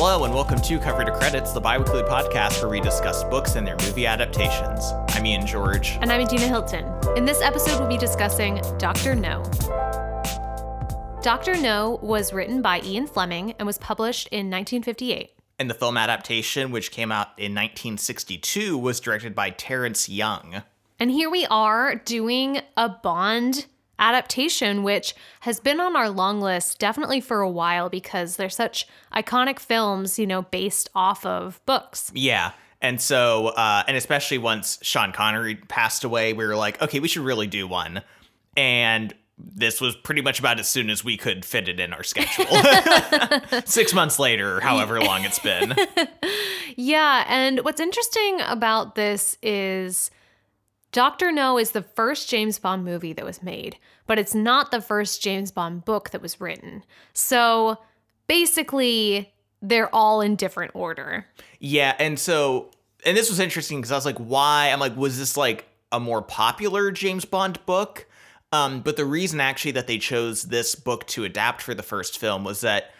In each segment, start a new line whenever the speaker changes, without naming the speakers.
Hello, and welcome to Cover to Credits, the biweekly podcast where we discuss books and their movie adaptations. I'm Ian George.
And I'm Adina Hilton. In this episode, we'll be discussing Dr. No. Dr. No was written by Ian Fleming and was published in 1958.
And the film adaptation, which came out in 1962, was directed by Terence Young.
And here we are doing a Bond adaptation, which has been on our long list definitely for a while because they're such iconic films, you know, based off of books.
Yeah. And so, uh, and especially once Sean Connery passed away, we were like, okay, we should really do one. And this was pretty much about as soon as we could fit it in our schedule. Six months later, however long it's been.
yeah. And what's interesting about this is Dr. No is the first James Bond movie that was made, but it's not the first James Bond book that was written. So basically, they're all in different order.
Yeah. And so, and this was interesting because I was like, why? I'm like, was this like a more popular James Bond book? Um, but the reason actually that they chose this book to adapt for the first film was that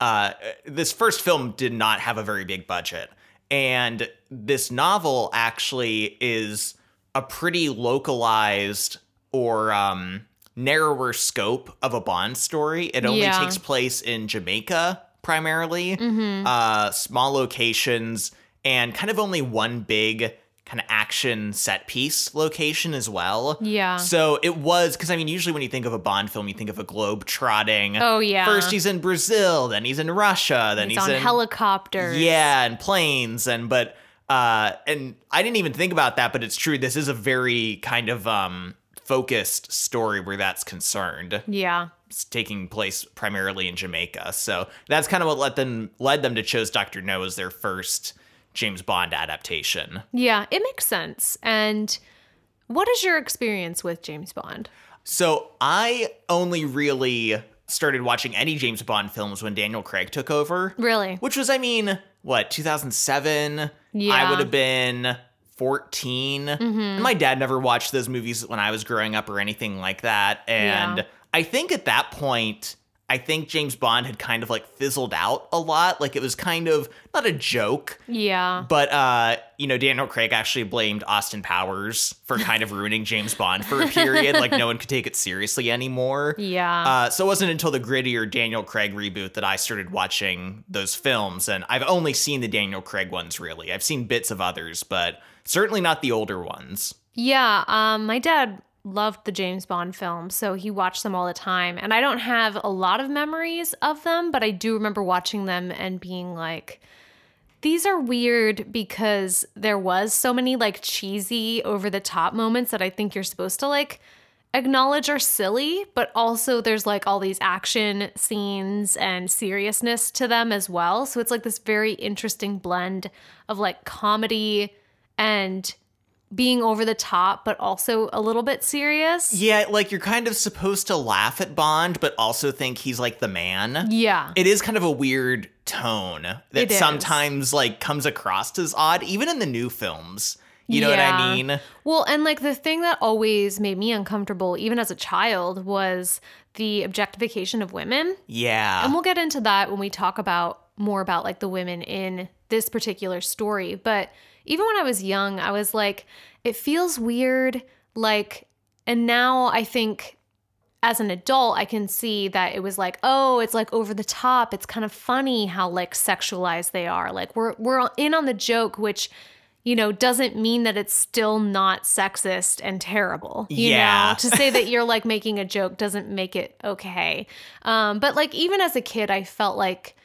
uh, this first film did not have a very big budget. And this novel actually is a pretty localized or um, narrower scope of a Bond story. It only
Yeah.
takes place in Jamaica primarily,
Mm-hmm.
uh, small locations, and kind of only one big kind of action set piece location as well.
Yeah.
So it was because I mean, usually when you think of a Bond film, you think of a globe trotting.
Oh, yeah.
First he's in Brazil, then he's in Russia, then
It's
he's
on
in
helicopters.
yeah, and planes and but uh and I didn't even think about that, but it's true. This is a very kind of um focused story where that's concerned.
Yeah.
It's taking place primarily in Jamaica. So that's kind of what led them led them to choose Dr. No as their first James Bond adaptation.
Yeah. It makes sense. And what is your experience with James Bond?
So I only really started watching any James Bond films when Daniel Craig took over.
Really?
Which was, I mean, what, 2007?
Yeah.
I would have been 14.
Mm-hmm.
And my dad never watched those movies when I was growing up or anything like that. And
Yeah.
I think at that point, I think James Bond had kind of like fizzled out a lot. Like it was kind of not a joke,
Yeah.
but uh, you know, Daniel Craig actually blamed Austin Powers for kind of ruining James Bond for a period. like no one could take it seriously anymore.
Yeah.
Uh, so it wasn't until the grittier Daniel Craig reboot that I started watching those films, and I've only seen the Daniel Craig ones really. I've seen bits of others, but certainly not the older ones.
Yeah, um, my dad loved the James Bond films, so he watched them all the time. And I don't have a lot of memories of them, but I do remember watching them and being like, these are weird because there was so many like cheesy over the top moments that I think you're supposed to like acknowledge are silly, but also there's like all these action scenes and seriousness to them as well. So it's like this very interesting blend of like comedy and being over the top, but also a little bit serious.
Yeah, like you're kind of supposed to laugh at Bond, but also think he's like the man.
Yeah.
It is kind of a weird tone that sometimes like comes across as odd, even in the new films. You know what I mean?
Well, and like the thing that always made me uncomfortable, even as a child, was the objectification of women.
Yeah.
And we'll get into that when we talk about more about like the women in this particular story. But even when I was young, I was like, it feels weird. Like, and now I think as an adult, I can see that it was like, oh, it's like over the top. It's kind of funny how like sexualized they are. Like we're we're in on the joke, which you know doesn't mean that it's still not sexist and terrible. You
Yeah.
know, to say that you're like making a joke doesn't make it okay. Um, but like even as a kid, I felt like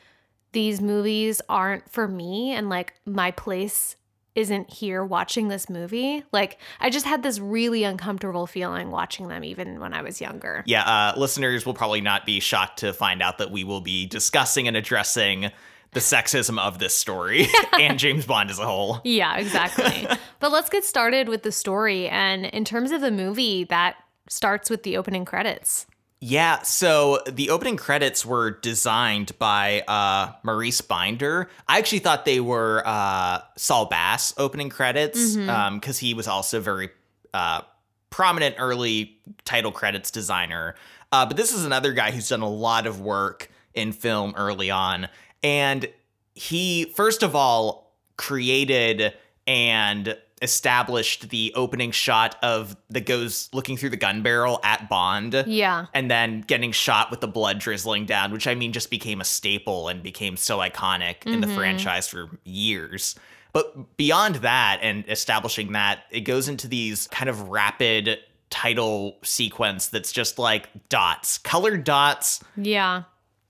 these movies aren't for me, and like my place isn't here watching this movie. Like I just had this really uncomfortable feeling watching them even when I was younger.
Yeah, uh, listeners will probably not be shocked to find out that we will be discussing and addressing the sexism of this story and James Bond as a whole.
Yeah, exactly. but let's get started with the story. And in terms of the movie, that starts with the opening credits.
Yeah, so the opening credits were designed by uh, Maurice Binder. I actually thought they were uh, Saul Bass opening credits because he was also very uh, prominent early title credits designer. Uh, but this is another guy who's done a lot of work in film early on. And he first of all created and established the opening shot of the goes looking through the gun barrel at Bond.
Yeah.
And then getting shot with the blood drizzling down, which I mean just became a staple and became so iconic in the mm-hmm. franchise for years. But beyond that and establishing that, it goes into these kind of rapid title sequence that's just like dots, colored dots
Yeah.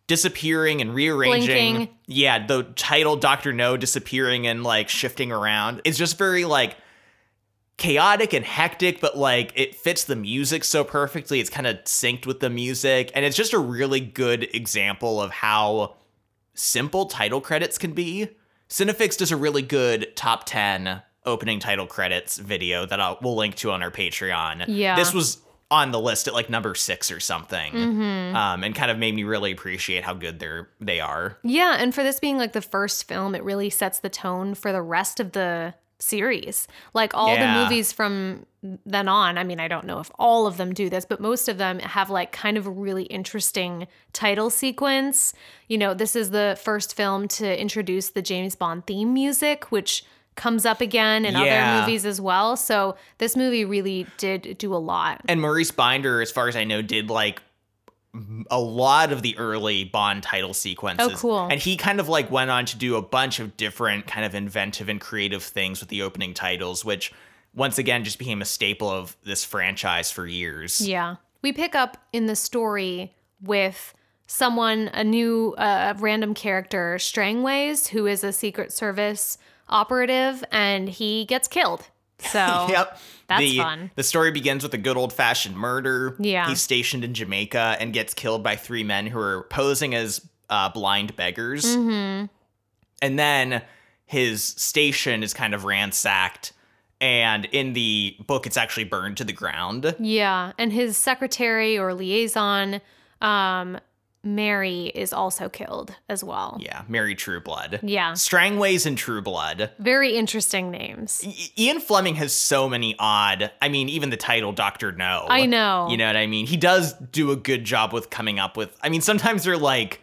disappearing and rearranging.
Blinking.
Yeah, the title Doctor No disappearing and like shifting around. It's just very like chaotic and hectic, but like it fits the music so perfectly. It's kind of synced with the music, and it's just a really good example of how simple title credits can be. Cinefix does a really good top 10 opening title credits video that I'll, we'll link to on our Patreon.
Yeah.
This was on the list at like number six or something, um, and kind of made me really appreciate how good they're they are.
Yeah, and for this being like the first film, it really sets the tone for the rest of the series. Like all
Yeah.
the movies from then on, I mean, I don't know if all of them do this, but most of them have like kind of a really interesting title sequence. You know, this is the first film to introduce the James Bond theme music, which comes up again in
Yeah.
other movies as well. So this movie really did do a lot.
And Maurice Binder, as far as I know, did like a lot of the early Bond title sequences.
Oh, cool.
And he kind of like went on to do a bunch of different kind of inventive and creative things with the opening titles, which once again just became a staple of this franchise for years.
Yeah. We pick up in the story with someone, a new uh, random character, Strangways, who is a Secret Service operative, and he gets killed. So
Yep.
That's
the,
fun.
The story begins with a good old fashioned murder.
Yeah.
He's stationed in Jamaica and gets killed by three men who are posing as uh, blind beggars.
Mm-hmm.
And then his station is kind of ransacked. And in the book, it's actually burned to the ground.
yeah, and his secretary or liaison, um, Mary, is also killed as well.
Yeah, Mary Trueblood.
Yeah.
Strangways and Trueblood.
Very interesting names.
I- Ian Fleming has so many odd. I mean, even the title Doctor No.
I know.
You know what I mean? He does do a good job with coming up with. I mean, sometimes they're like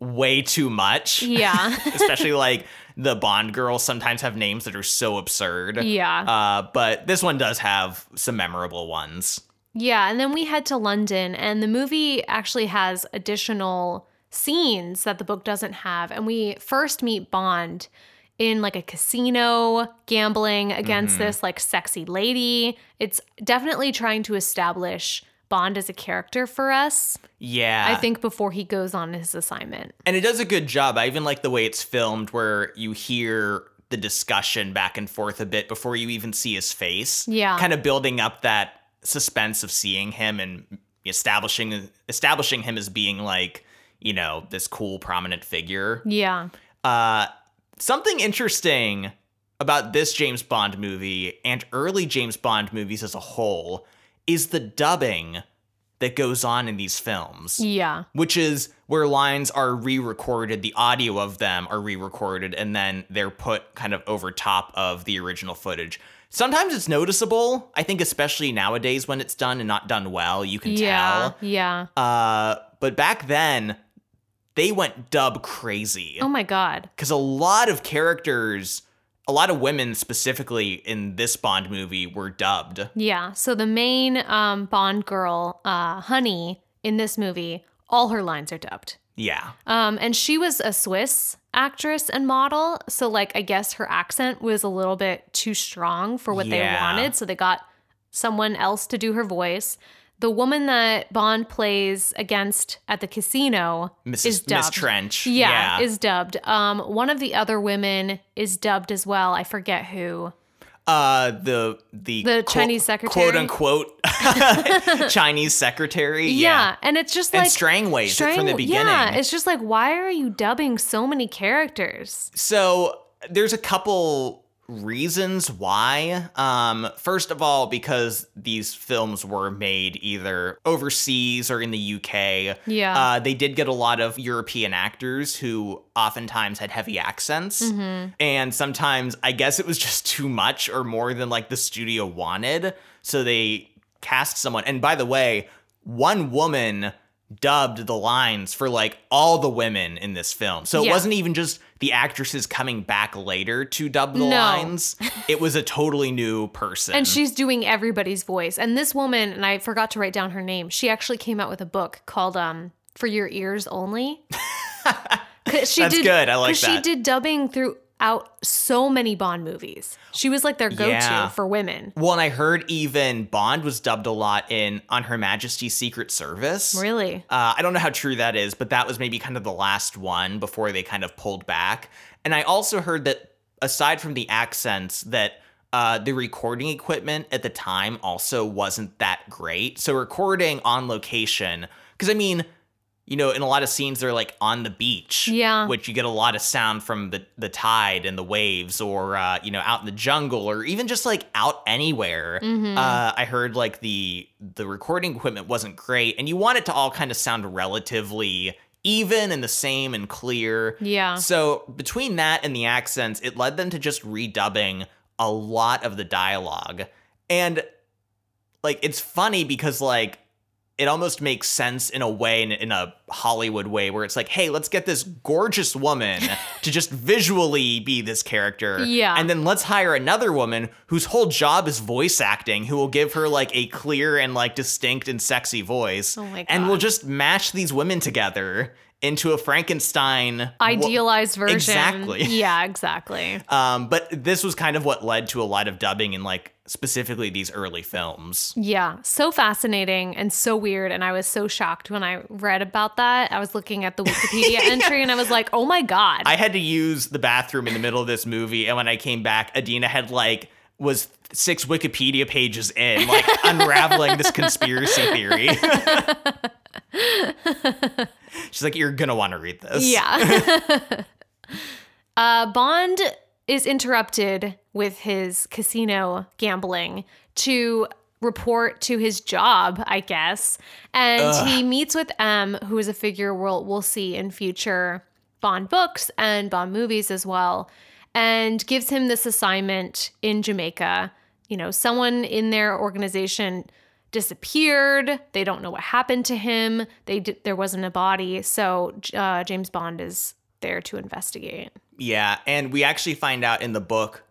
way too much.
Yeah.
Especially like the Bond girls sometimes have names that are so absurd.
Yeah.
Uh, but this one does have some memorable ones.
Yeah, and then we head to London, and the movie actually has additional scenes that the book doesn't have. And we first meet Bond in like a casino gambling against
Mm-hmm.
this like sexy lady. It's definitely trying to establish Bond as a character for us,
Yeah.
I think, before he goes on his assignment.
And it does a good job. I even like the way it's filmed where you hear the discussion back and forth a bit before you even see his face.
Yeah.
Kind of building up that suspense of seeing him and establishing establishing him as being like, you know, this cool prominent figure.
Yeah.
Uh something interesting about this James Bond movie and early James Bond movies as a whole is the dubbing that goes on in these films
Yeah.
which is where lines are re-recorded the audio of them are re-recorded and then they're put kind of over top of the original footage sometimes it's noticeable i think especially nowadays when it's done and not done well you can
Yeah. Yeah.
uh, but back then they went dub crazy
Oh my God.
because a lot of characters a lot of women specifically in this bond movie were dubbed
Yeah. So the main um, Bond girl, uh, Honey, in this movie, all her lines are dubbed.
yeah
Um, and she was a Swiss actress and model. So, like, I guess her accent was a little bit too strong for what they wanted. So, they got someone else to do her voice. The woman that Bond plays against at the casino
Mrs.
is dubbed.
miss trench
Yeah, is dubbed. Um, one of the other women is dubbed as well. I forget who.
Uh, the the
The
quote-
Chinese secretary?
quote unquote Chinese secretary.
Yeah, and it's just
and
like
Strangways from the beginning.
Yeah, it's just like why are you dubbing so many characters?
so there's a couple reasons why. Um, first of all, because these films were made either overseas or in the UK.
Yeah.
Uh, they did get a lot of European actors who oftentimes had heavy accents.
Mm-hmm.
And sometimes I guess it was just too much or more than like the studio wanted. So they cast someone. And by the way, one woman dubbed the lines for like all the women in this film. So it wasn't even just the actresses coming back later to dub the
No.
lines. It was a totally new person.
And she's doing everybody's voice. And this woman, and I forgot to write down her name, she actually came out with a book called um For Your Ears Only. 'Cause she
That's
did,
good. I like
'cause She did dubbing throughout so many Bond movies. She was like their go-to
Yeah.
for women.
well, and I heard even Bond was dubbed a lot in On Her Majesty's Secret Service.
Really?
Uh, I don't know how true that is, but that was maybe kind of the last one before they kind of pulled back. And I also heard that aside from the accents, that uh, the recording equipment at the time also wasn't that great. So recording on location, because I mean, you know, in a lot of scenes they're like on the beach,
Yeah.
which you get a lot of sound from the the tide and the waves, or uh, you know, out in the jungle, or even just like out anywhere. Uh, I heard like the the recording equipment wasn't great, and you want it to all kind of sound relatively even and the same and clear.
Yeah.
So between that and the accents, it led them to just redubbing a lot of the dialogue. And like it's funny because like it almost makes sense in a way in, in a Hollywood way where it's like, hey, let's get this gorgeous woman to just visually be this character.
Yeah.
And then let's hire another woman whose whole job is voice acting, who will give her like a clear and like distinct and sexy voice.
Oh my
And we'll just mash these women together into a Frankenstein
Idealized version.
Exactly.
Yeah, exactly.
um, but this was kind of what led to a lot of dubbing in like specifically these early films.
Yeah, so fascinating and so weird. And I was so shocked when I read about that. I was looking at the Wikipedia entry and I was like, oh my God.
I had to use the bathroom in the middle of this movie, and when I came back, Adina had like was six Wikipedia pages in, like unraveling this conspiracy theory. She's like, "You're gonna want to read this."
Yeah. uh, Bond is interrupted with his casino gambling to report to his job, I guess. And he meets with M, who is a figure we'll, we'll see in future Bond books and Bond movies as well, and gives him this assignment in Jamaica. You know, someone in their organization disappeared. They don't know what happened to him. They did, there wasn't a body, so uh, James Bond is there to investigate.
Yeah, and we actually find out in the book,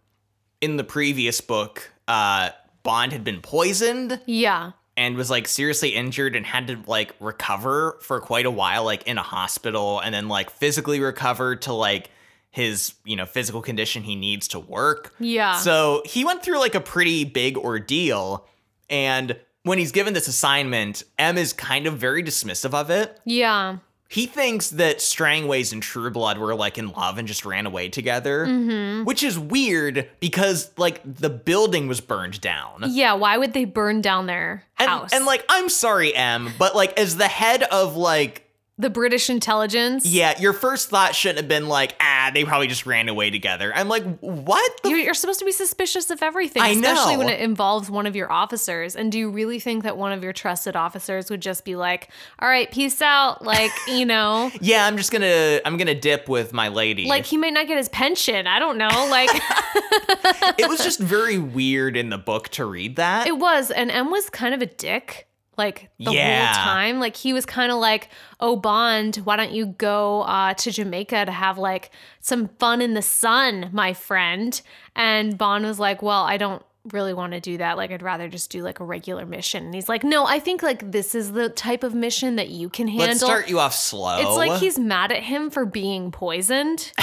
in the previous book, uh, Bond had been poisoned
Yeah,
and was like seriously injured and had to like recover for quite a while, like in a hospital, and then like physically recover to like his you know physical condition he needs to work.
yeah,
So he went through like a pretty big ordeal, and when he's given this assignment, M is kind of very dismissive of it.
yeah,
He thinks that Strangways and Trueblood were like in love and just ran away together,
Mm-hmm.
which is weird because like the building was burned down.
yeah. Why would they burn down their
And,
house?
and like, I'm sorry, M, but like, as the head of like,
the British intelligence.
yeah, your first thought shouldn't have been like, ah, they probably just ran away together. I'm like, what?
You're, you're supposed to be suspicious of everything,
I
especially
know.
when it involves one of your officers. And do you really think that one of your trusted officers would just be like, "All right, peace out," like you know,
yeah, I'm just gonna, I'm gonna dip with my lady.
like he might not get his pension. I don't know, like
it was just very weird in the book to read that.
it was. And M was kind of a dick, like the
Yeah.
whole time. Like he was kind of like, "Oh, Bond, why don't you go uh, to Jamaica to have like some fun in the sun, my friend?" And Bond was like, "Well, I don't." really want to do that like i'd rather just do like a regular mission and he's like no i think like this is the type of mission that you can handle
Let's start you off slow.
it's like he's mad at him for being poisoned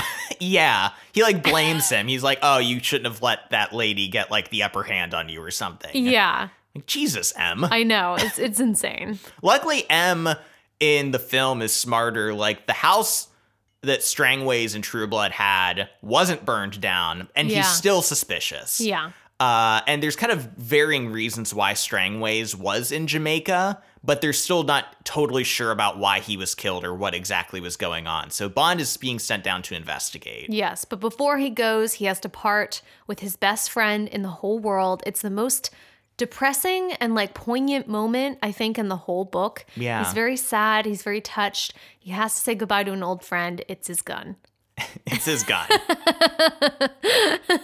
yeah, he like blames him. He's like, "Oh, you shouldn't have let that lady get like the upper hand on you or something."
yeah
Like, Jesus, M.
i know it's it's insane
Luckily, M in the film is smarter. Like the house that Strangways and Trueblood had wasn't burned down, and
Yeah.
he's still suspicious.
yeah
Uh, and there's kind of varying reasons why Strangways was in Jamaica, but they're still not totally sure about why he was killed or what exactly was going on. So Bond is being sent down to investigate.
Yes, but before he goes, he has to part with his best friend in the whole world. It's the most depressing and like poignant moment, I think, in the whole book.
Yeah.
He's very sad. He's very touched. He has to say goodbye to an old friend. It's his gun.
it's his gun.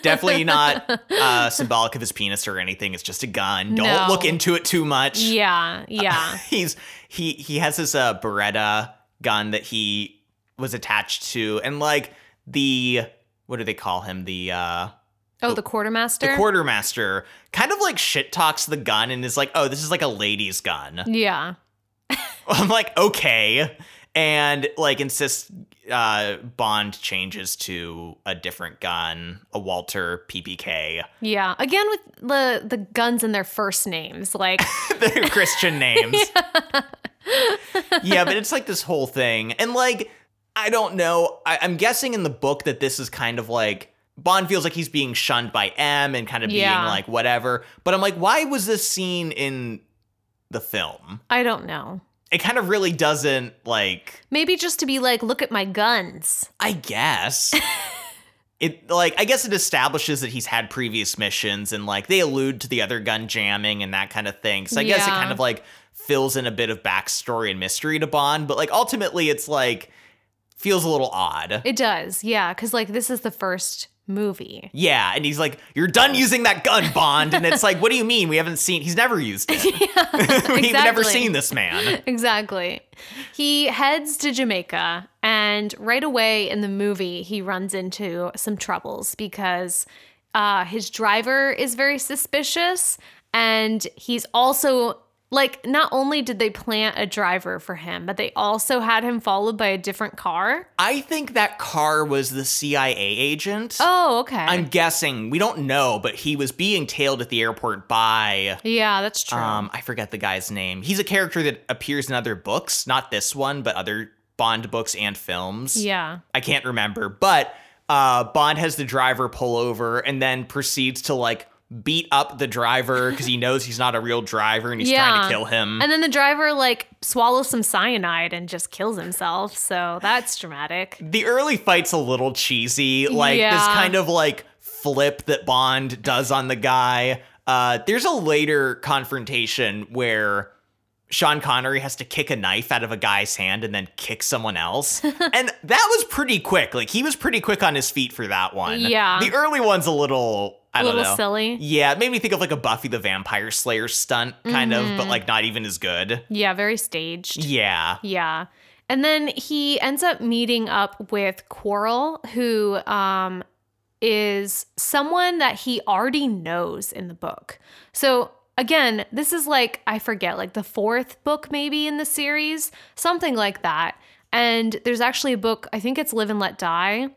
Definitely not uh, symbolic of his penis or anything. It's just a gun. Don't
No.
look into it too much.
Yeah, yeah.
He's he he has this uh Beretta gun that he was attached to, and like the what do they call him? The uh
Oh, the quartermaster.
the quartermaster kind of like shit talks the gun and is like, oh, this is like a lady's gun.
yeah.
I'm like, okay. And like insists uh Bond changes to a different gun, a Walther PPK.
Yeah. Again with the the guns and their first names. Like
They're Christian names. yeah, but it's like this whole thing. And like, I don't know. I, I'm guessing in the book that this is kind of like Bond feels like he's being shunned by M and kind of being like whatever. But I'm like, why was this scene in the film?
I don't know.
It kind of really doesn't like
Maybe just to be like, look at my guns.
I guess. It like I guess it establishes that he's had previous missions and like they allude to the other gun jamming and that kind of thing. So I guess it kind of like fills in a bit of backstory and mystery to Bond, but like ultimately it's like feels a little odd.
It does. Yeah, cuz like this is the first movie.
yeah, and he's like, "You're done using that gun, Bond," and it's like, "What do you mean? We haven't seen. He's never used it. We've never seen this man."
Exactly. He heads to Jamaica, and right away in the movie, he runs into some troubles because uh, his driver is very suspicious, and he's also like, not only did they plant a driver for him, but they also had him followed by a different car.
I think that car was the CIA agent.
Oh, okay.
I'm guessing. We don't know, but he was being tailed at the airport by
yeah, that's true.
um I forget the guy's name. He's a character that appears in other books, not this one, but other Bond books and films.
yeah.
I can't remember, but uh Bond has the driver pull over and then proceeds to like beat up the driver because he knows he's not a real driver and he's trying to kill him.
And then the driver like swallows some cyanide and just kills himself. So that's dramatic.
the early fight's a little cheesy, like this kind of like flip that Bond does on the guy. Uh, there's a later confrontation where Sean Connery has to kick a knife out of a guy's hand and then kick someone else. and that was pretty quick. Like he was pretty quick on his feet for that one.
Yeah.
The early one's a little I
A
don't
little
know.
silly.
Yeah, it made me think of like a Buffy the Vampire Slayer stunt kind of,
Mm-hmm.
but like not even as good.
Yeah, very staged.
Yeah.
Yeah. And then he ends up meeting up with Quarrel, who um, is someone that he already knows in the book. So, again, this is like, I forget, like the fourth book maybe in the series, something like that. And there's actually a book, I think it's Live and Let Die,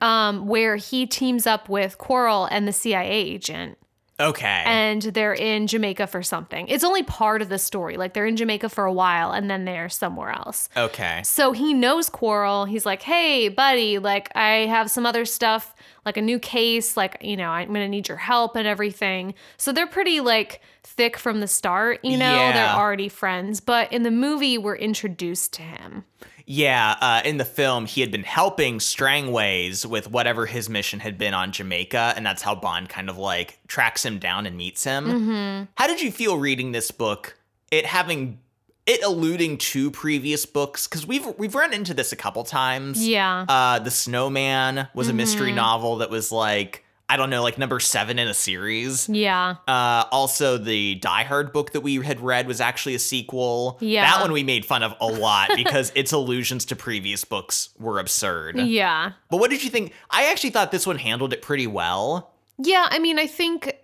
um, where he teams up with Quarrel and the CIA agent
Okay.
and they're in Jamaica for something. It's only part of the story. Like they're in Jamaica for a while and then they're somewhere else.
okay.
So he knows Quarrel. He's like, hey, buddy, like I have some other stuff, like a new case, like, you know, I'm gonna need your help and everything. So they're pretty like thick from the start, you know, they're already friends. But in the movie, we're introduced to him.
Yeah, uh, in the film, he had been helping Strangways with whatever his mission had been on Jamaica, and that's how Bond kind of like tracks him down and meets him.
Mm-hmm.
How did you feel reading this book? It having it alluding to previous books because we've we've run into this a couple times.
Yeah.
Uh, the Snowman was a mystery
Mm-hmm.
novel that was like I don't know, like number seven in a series.
yeah.
Uh, also, the Die Hard book that we had read was actually a sequel.
Yeah.
That one we made fun of a lot because its allusions to previous books were absurd.
Yeah.
But what did you think? I actually thought this one handled it pretty well.
Yeah, I mean, I think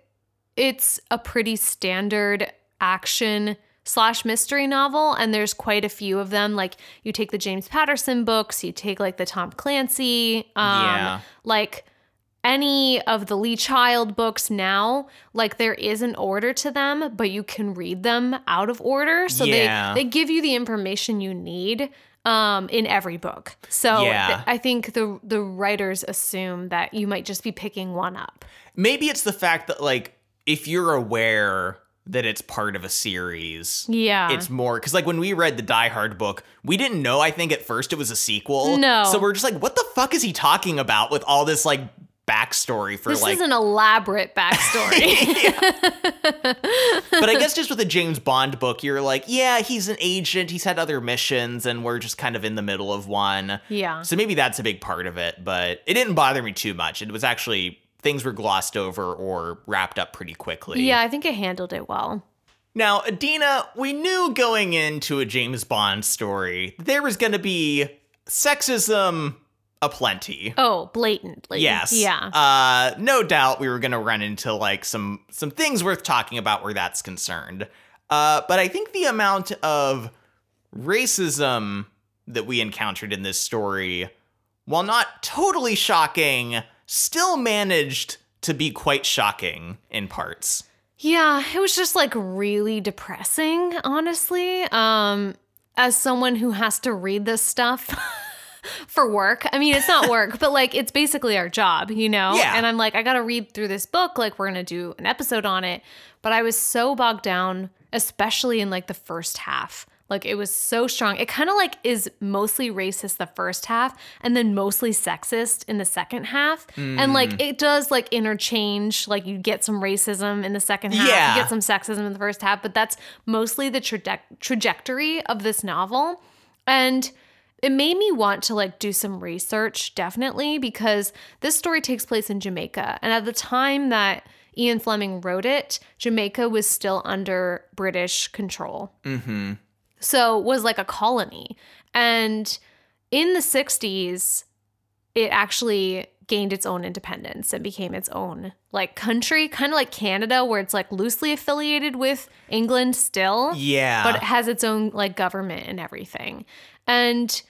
it's a pretty standard action slash mystery novel, and there's quite a few of them. Like you take the James Patterson books, you take like the Tom Clancy, um,
Yeah.
like any of the Lee Child books now, like there is an order to them, but you can read them out of order. So
Yeah.
they they give you the information you need um in every book. So
Yeah.
th- I think the the writers assume that you might just be picking one up.
Maybe it's the fact that, like, if you're aware that it's part of a series,
Yeah.
it's more because, like, when we read the Die Hard book, we didn't know, I think, at first it was a sequel.
No.
So we're just like, what the fuck is he talking about with all this, like, backstory for
This
like This
is an elaborate backstory.
but I guess just with a James Bond book, you're like, yeah, he's an agent, he's had other missions, and we're just kind of in the middle of one.
yeah.
So maybe that's a big part of it, but it didn't bother me too much. It was actually things were glossed over or wrapped up pretty quickly.
Yeah, I think it handled it well.
Now, Adina, we knew going into a James Bond story there was going to be sexism aplenty.
Oh, blatantly.
Yes.
Yeah.
Uh, no doubt we were going to run into like some some things worth talking about where that's concerned. Uh, but I think the amount of racism that we encountered in this story, while not totally shocking, still managed to be quite shocking in parts.
Yeah, it was just like really depressing, honestly. Um as someone who has to read this stuff for work. I mean, it's not work, but like it's basically our job, you know?
Yeah.
And I'm like I got to read through this book like we're going to do an episode on it, but I was so bogged down especially in like the first half. Like it was so strong. It kind of like is mostly racist the first half and then mostly sexist in the second half. And mm. like it does like interchange. Like you get some racism in the second half,
Yeah.
you get some sexism in the first half, but that's mostly the traje- trajectory of this novel. And it made me want to like do some research definitely because this story takes place in Jamaica. And at the time that Ian Fleming wrote it, Jamaica was still under British control.
Mm-hmm.
So was like a colony. And in the 60s, it actually gained its own independence and became its own like country, kind of like Canada, where it's like loosely affiliated with England still,
Yeah.
but it has its own like government and everything. And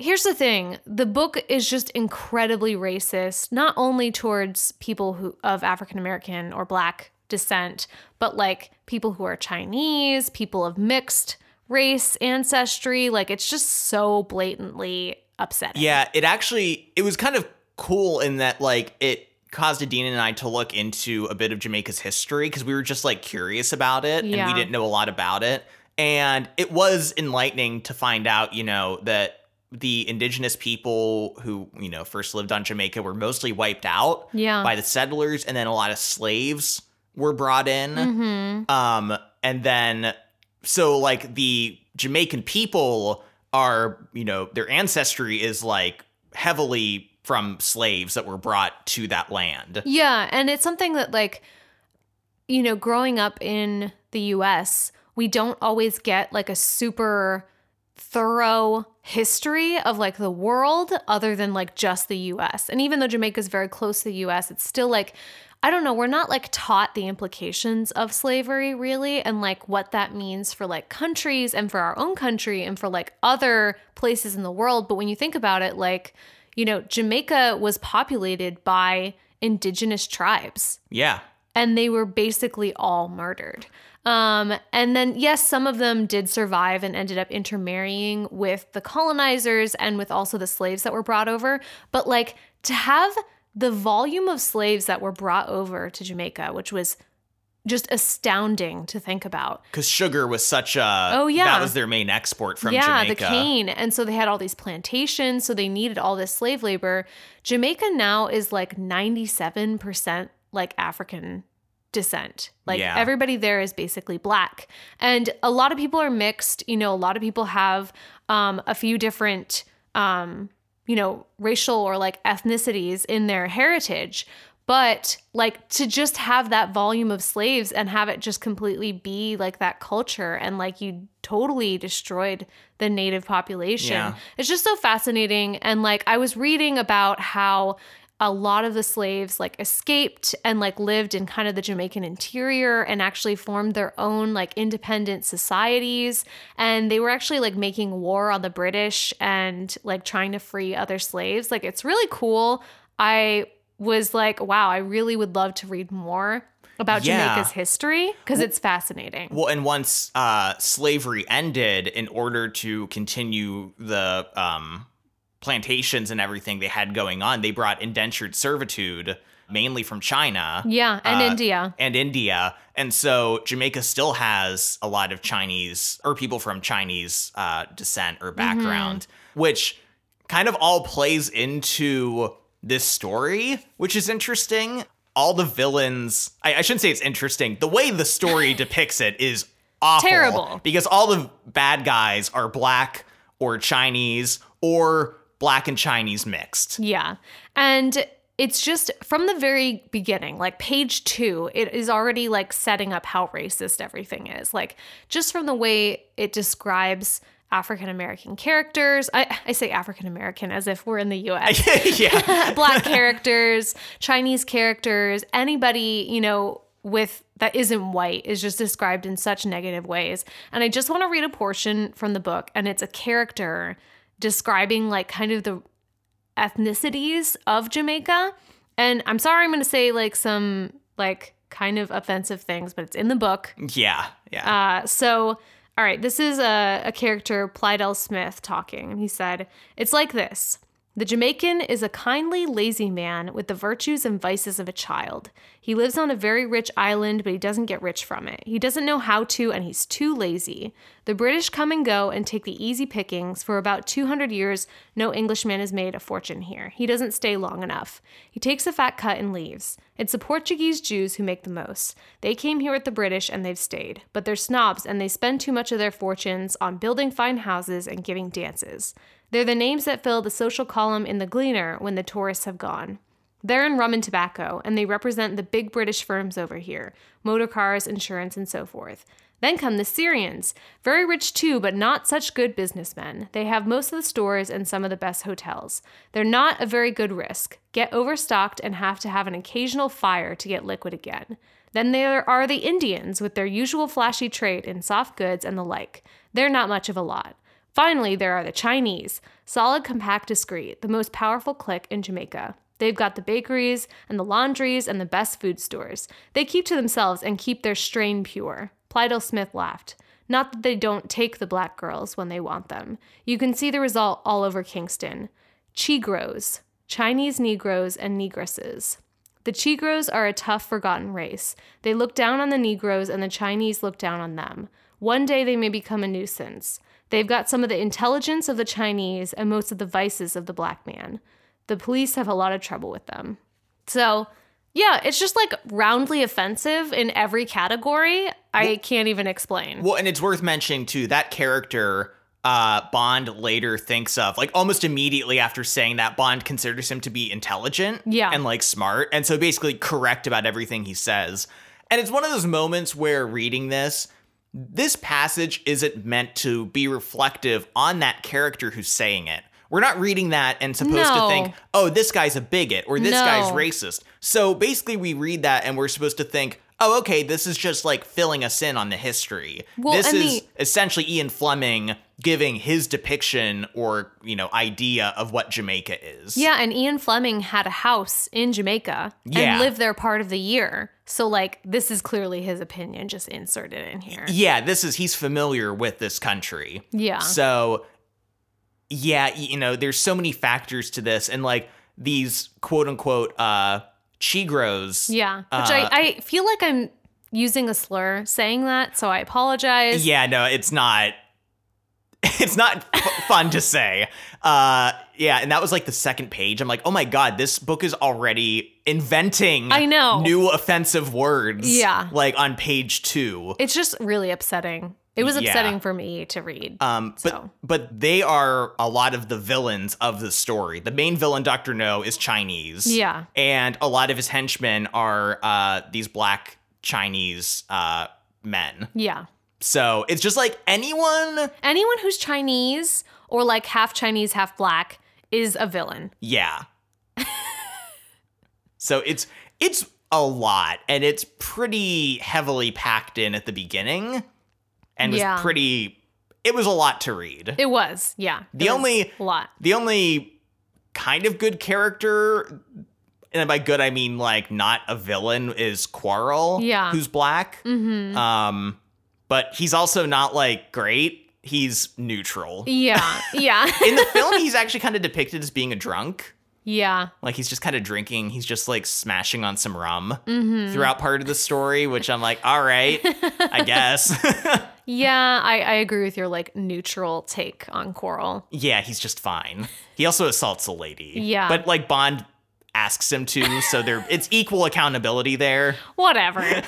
here's the thing the book is just incredibly racist, not only towards people who of African American or black descent, but like people who are Chinese, people of mixed race ancestry. Like it's just so blatantly upsetting.
Yeah, it actually it was kind of cool in that like it caused Adina and I to look into a bit of Jamaica's history because we were just like curious about it and we didn't know a lot about it. And it was enlightening to find out, you know, that the indigenous people who, you know, first lived on Jamaica were mostly wiped out
Yeah.
by the settlers and then a lot of slaves were brought in.
hmm
Um, and then so like the Jamaican people are, you know, their ancestry is like heavily from slaves that were brought to that land.
Yeah, and it's something that like you know, growing up in the US, we don't always get like a super thorough history of like the world other than like just the US. And even though Jamaica is very close to the US, it's still like I don't know, we're not like taught the implications of slavery really and like what that means for like countries and for our own country and for like other places in the world. But when you think about it, like, you know, Jamaica was populated by indigenous tribes
Yeah.
and they were basically all murdered. Um, and then, yes, some of them did survive and ended up intermarrying with the colonizers and with also the slaves that were brought over. But like to have the volume of slaves that were brought over to Jamaica, which was just astounding to think about.
Because sugar was such a
Oh, yeah.
that was their main export from Jamaica.
yeah,
Jamaica.
the cane. And so they had all these plantations, so they needed all this slave labor. Jamaica now is like 97% like African descent. Like
Yeah.
everybody there is basically black. And a lot of people are mixed, you know, a lot of people have um a few different um you know, racial or like ethnicities in their heritage. But like to just have that volume of slaves and have it just completely be like that culture and like you totally destroyed the native population.
Yeah.
It's just so fascinating. And like I was reading about how a lot of the slaves like escaped and like lived in kind of the Jamaican interior and actually formed their own like independent societies. And they were actually like making war on the British and like trying to free other slaves. Like it's really cool. I was like wow I really would love to read more about
Yeah.
Jamaica's history because it's fascinating.
Well, and once uh, slavery ended, in order to continue the um, plantations and everything they had going on, they brought indentured servitude, mainly from China.
yeah and
uh,
India
and India. And so Jamaica still has a lot of Chinese or people from Chinese uh, descent or background, which kind of all plays into this story, which is interesting. All the villains, I, I shouldn't say it's interesting. The way the story depicts it is awful.
Terrible.
Because all the bad guys are black or Chinese or black and Chinese mixed.
Yeah. And it's just from the very beginning, like page two, it is already like setting up how racist everything is. Like just from the way it describes African American characters. I, I say African American as if we're in the US.
yeah.
Black characters, Chinese characters, anybody, you know, with that isn't white is just described in such negative ways. And I just want to read a portion from the book, and it's a character describing like kind of the ethnicities of Jamaica. And I'm sorry, I'm going to say like some like kind of offensive things, but it's in the book.
Yeah. Yeah.
Uh, so, all right, this is a, a character, Pleydell Smith, talking. And he said, It's like this. The Jamaican is a kindly, lazy man with the virtues and vices of a child. He lives on a very rich island, but he doesn't get rich from it. He doesn't know how to, and he's too lazy. The British come and go and take the easy pickings. For about 200 years, no Englishman has made a fortune here. He doesn't stay long enough. He takes a fat cut and leaves. It's the Portuguese Jews who make the most. They came here with the British and they've stayed. But they're snobs and they spend too much of their fortunes on building fine houses and giving dances. They're the names that fill the social column in the Gleaner when the tourists have gone. They're in rum and tobacco, and they represent the big British firms over here motor cars, insurance, and so forth. Then come the Syrians. Very rich too, but not such good businessmen. They have most of the stores and some of the best hotels. They're not a very good risk. Get overstocked and have to have an occasional fire to get liquid again. Then there are the Indians with their usual flashy trade in soft goods and the like. They're not much of a lot. Finally, there are the Chinese, solid, compact, discreet, the most powerful clique in Jamaica. They've got the bakeries and the laundries and the best food stores. They keep to themselves and keep their strain pure. Pleydell Smith laughed. Not that they don't take the black girls when they want them. You can see the result all over Kingston. Chigros, Chinese Negroes and Negresses. The Chigros are a tough, forgotten race. They look down on the Negroes and the Chinese look down on them. One day they may become a nuisance. They've got some of the intelligence of the Chinese and most of the vices of the black man. The police have a lot of trouble with them. So, yeah, it's just like roundly offensive in every category. I can't even explain.
Well, and it's worth mentioning too that character uh, Bond later thinks of, like almost immediately after saying that, Bond considers him to be intelligent
Yeah.
and like smart. And so basically correct about everything he says. And it's one of those moments where reading this, this passage isn't meant to be reflective on that character who's saying it. We're not reading that and supposed
No.
to think, oh, this guy's a bigot or this
No.
guy's racist. So basically, we read that and we're supposed to think, oh, okay, this is just like filling us in on the history.
Well,
this is
the-
essentially Ian Fleming giving his depiction or, you know, idea of what Jamaica is.
Yeah, and Ian Fleming had a house in Jamaica
Yeah.
and lived there part of the year. So, like, this is clearly his opinion, just inserted in here.
Yeah, this is, he's familiar with this country.
Yeah.
So, yeah, you know, there's so many factors to this. And like these quote unquote, uh, Chigros.
Yeah. Which
Uh,
I, I feel like I'm using a slur saying that, so I apologize.
Yeah, no, it's not. It's not f- fun to say. Uh, yeah, and that was like the second page. I'm like, oh my god, this book is already inventing.
I know.
new offensive words.
Yeah.
like on page two.
It's just really upsetting. It was
Yeah.
upsetting for me to read.
Um, but
So.
but they are a lot of the villains of the story. The main villain, Doctor No, is Chinese.
Yeah.
and a lot of his henchmen are uh, these black Chinese uh, men.
yeah.
So it's just like anyone.
Anyone who's Chinese or like half Chinese, half black is a villain.
Yeah. so it's it's a lot, and it's pretty heavily packed in at the beginning, and was
Yeah.
pretty. It was a lot to read.
It was. Yeah.
The only-
lot.
the only kind of good character and by good i mean like not a villain is quarrel
Yeah.
who's black
Mm-hmm.
um but he's also not like great he's neutral
Yeah. Yeah.
in the film he's actually kind of depicted as being a drunk
yeah.
like he's just kind of drinking he's just like smashing on some rum
Mm-hmm.
throughout part of the story which i'm like all right i guess
Yeah. I, I agree with your like neutral take on Quarrel.
yeah he's just fine he also assaults a lady
Yeah.
but like bond asks him to. So there, it's equal accountability there.
Whatever.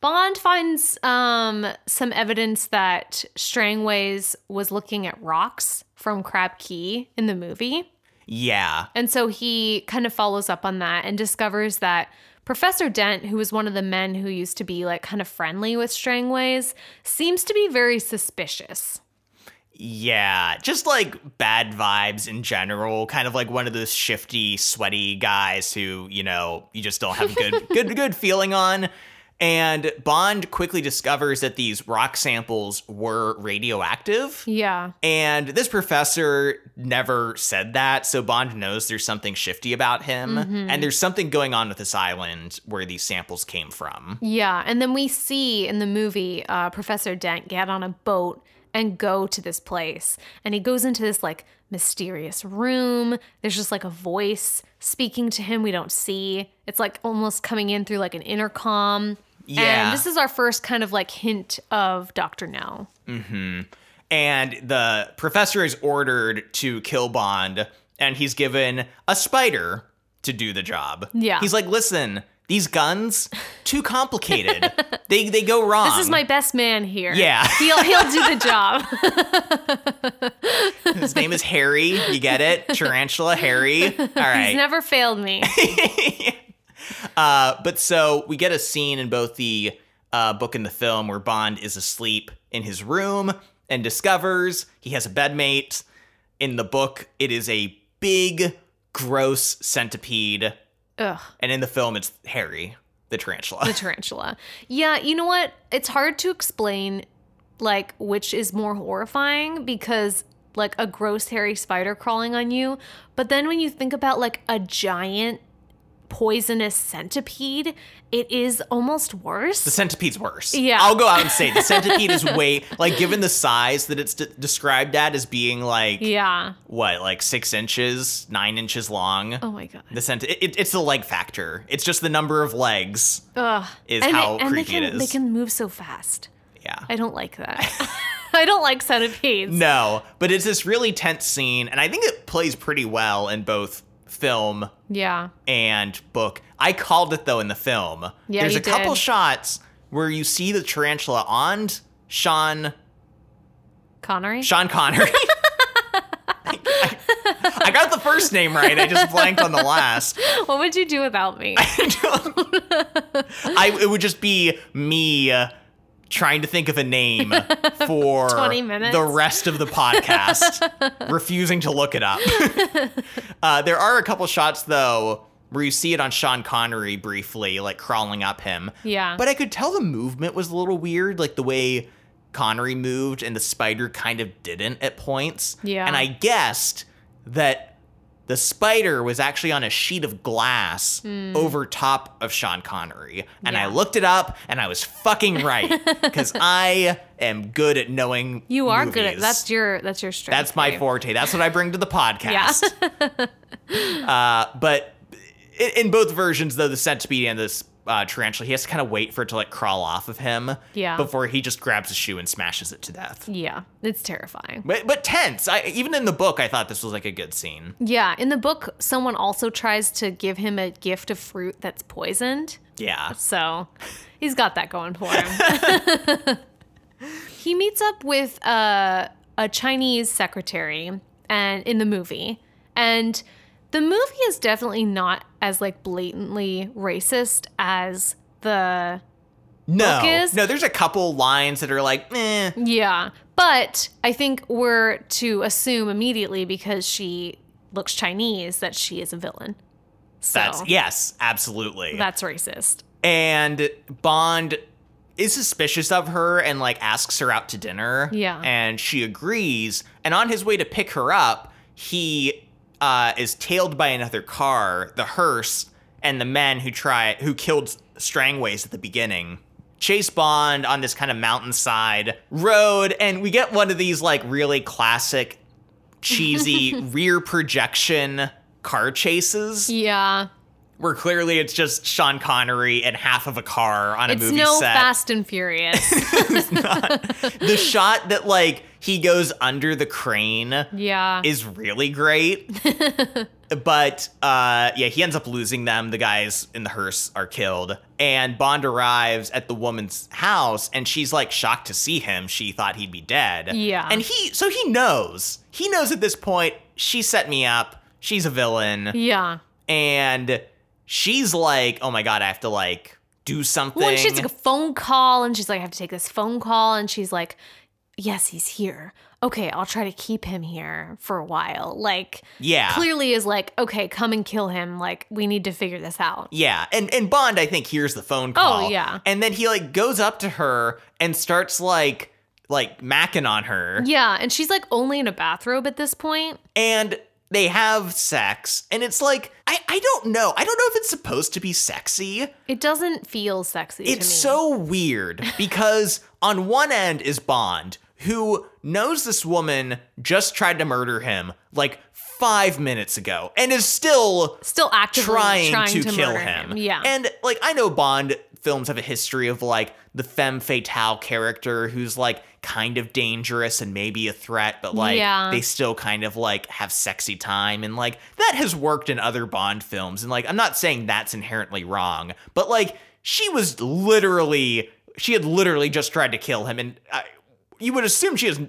Bond finds um, some evidence that Strangways was looking at rocks from Crab Key in the movie.
Yeah.
And so he kind of follows up on that and discovers that Professor Dent, who was one of the men who used to be like kind of friendly with Strangways, seems to be very suspicious.
Yeah, just like bad vibes in general, kind of like one of those shifty, sweaty guys who, you know, you just don't have good good good feeling on. And Bond quickly discovers that these rock samples were radioactive.
Yeah.
And this professor never said that, so Bond knows there's something shifty about him. And there's something going on with this island where these samples came from.
Yeah. And then we see in the movie uh, Professor Dent get on a boat and go to this place. And he goes into this like mysterious room. There's just like a voice speaking to him we don't see. It's like almost coming in through like an intercom.
Yeah.
And this is our first kind of like hint of Dr. No. Mm-hmm.
and the professor is ordered to kill Bond, and he's given a spider to do the job.
Yeah.
He's like, listen, these guns, too complicated. they they go wrong.
This is my best man here.
Yeah.
He'll he'll do the job.
His name is Harry. You get it? Tarantula Harry. All right.
He's never failed me.
Uh, but so we get a scene in both the uh, book and the film where Bond is asleep in his room and discovers he has a bedmate. In the book, it is a big, gross centipede.
Ugh.
And in the film, it's Harry, the tarantula.
the tarantula. Yeah, you know what? It's hard to explain like which is more horrifying because like a gross hairy spider crawling on you, but then when you think about like a giant poisonous centipede, it is almost worse.
the centipede's worse.
Yeah.
I'll go out and say the centipede is way, like, given the size that it's de- described at as being like,
yeah.
what, like six inches, nine inches long.
Oh my god.
The cent- it, it's the leg factor. It's just the number of legs.
Ugh.
is
and
how
and
creepy it
can, They can move so fast.
Yeah.
I don't like that. I don't like centipedes.
No, but it's this really tense scene, and I think it plays pretty well in both film
Yeah.
and book. I called it though in the film.
Yeah,
There's a couple shots where you see the tarantula on Sean
Connery?
Sean Connery. I, I got the first name right. I just blanked on the last.
what would you do without me?
I it would just be me uh, trying to think of a name for
20 minutes.
the rest of the podcast, refusing to look it up. uh, there are a couple shots though where you see it on Sean Connery briefly, like crawling up him.
Yeah.
But I could tell the movement was a little weird, like the way Connery moved and the spider kind of didn't at points.
Yeah.
And I guessed that the spider was actually on a sheet of glass over top of Sean Connery. And I
Hmm.
Looked it up and I was fucking right because I am good at knowing
You are good at that's your that's your strength.
That's my forte. That's what I bring to the podcast. uh, but in, in both versions, though, the centipede and this uh, tarantula, he has to kind of wait for it to like crawl off of him
Yeah.
before he just grabs a shoe and smashes it to death.
Yeah, it's terrifying.
But, but tense. I, even in the book, I thought this was like a good scene.
Yeah, in the book, someone also tries to give him a gift of fruit that's poisoned.
Yeah.
So he's got that going for him. he meets up with uh, a Chinese secretary and in the movie. And the movie is definitely not as like blatantly racist as the
No.
book is-
No, there's a couple lines that are like, eh.
Yeah. But I think we're to assume immediately because she looks Chinese that she is a villain. So
That's, yes, absolutely.
that's racist.
and Bond is suspicious of her and like asks her out to dinner.
Yeah.
And she agrees. And on his way to pick her up, he uh, is tailed by another car, the hearse, and the men who try who killed Strangways at the beginning. Chase Bond on this kind of mountainside road, and we get one of these like really classic, cheesy rear projection car chases
Yeah.
where clearly it's just Sean Connery and half of a car on a
It's
movie
no
set.
Fast and Furious.
the shot that like he goes under the crane
Yeah.
is really great. but uh, yeah, he ends up losing them. The guys in the hearse are killed. And Bond arrives at the woman's house and she's like shocked to see him. She thought he'd be dead.
Yeah.
And he, so he knows. He knows at this point, she set me up. She's a villain.
yeah.
And she's like, oh my God, I have to like do something.
Well, she has like a phone call, and she's like, I have to take this phone call, and she's like, Yes, he's here. Okay, I'll try to keep him here for a while. Like,
yeah.
clearly is like, okay, come and kill him. Like, we need to figure this out.
Yeah, and and Bond, I think, hears the phone oh, call.
Oh, yeah.
and then he like goes up to her and starts like like macking on her,
Yeah, and she's like only in a bathrobe at this point.
and they have sex, and it's like I I don't know, I don't know if it's supposed to be sexy.
It doesn't feel sexy to me.
It's so weird because on one end is Bond, who knows this woman just tried to murder him like five minutes ago, and is still
still actively
trying, to, kill
murder
him.
Yeah.
And like I know Bond films have a history of like the femme fatale character who's like kind of dangerous and maybe a threat, but like
Yeah.
they still kind of like have sexy time and like that has worked in other Bond films. And like I'm not saying that's inherently wrong, but like she was literally she had literally just tried to kill him and I, you would assume she is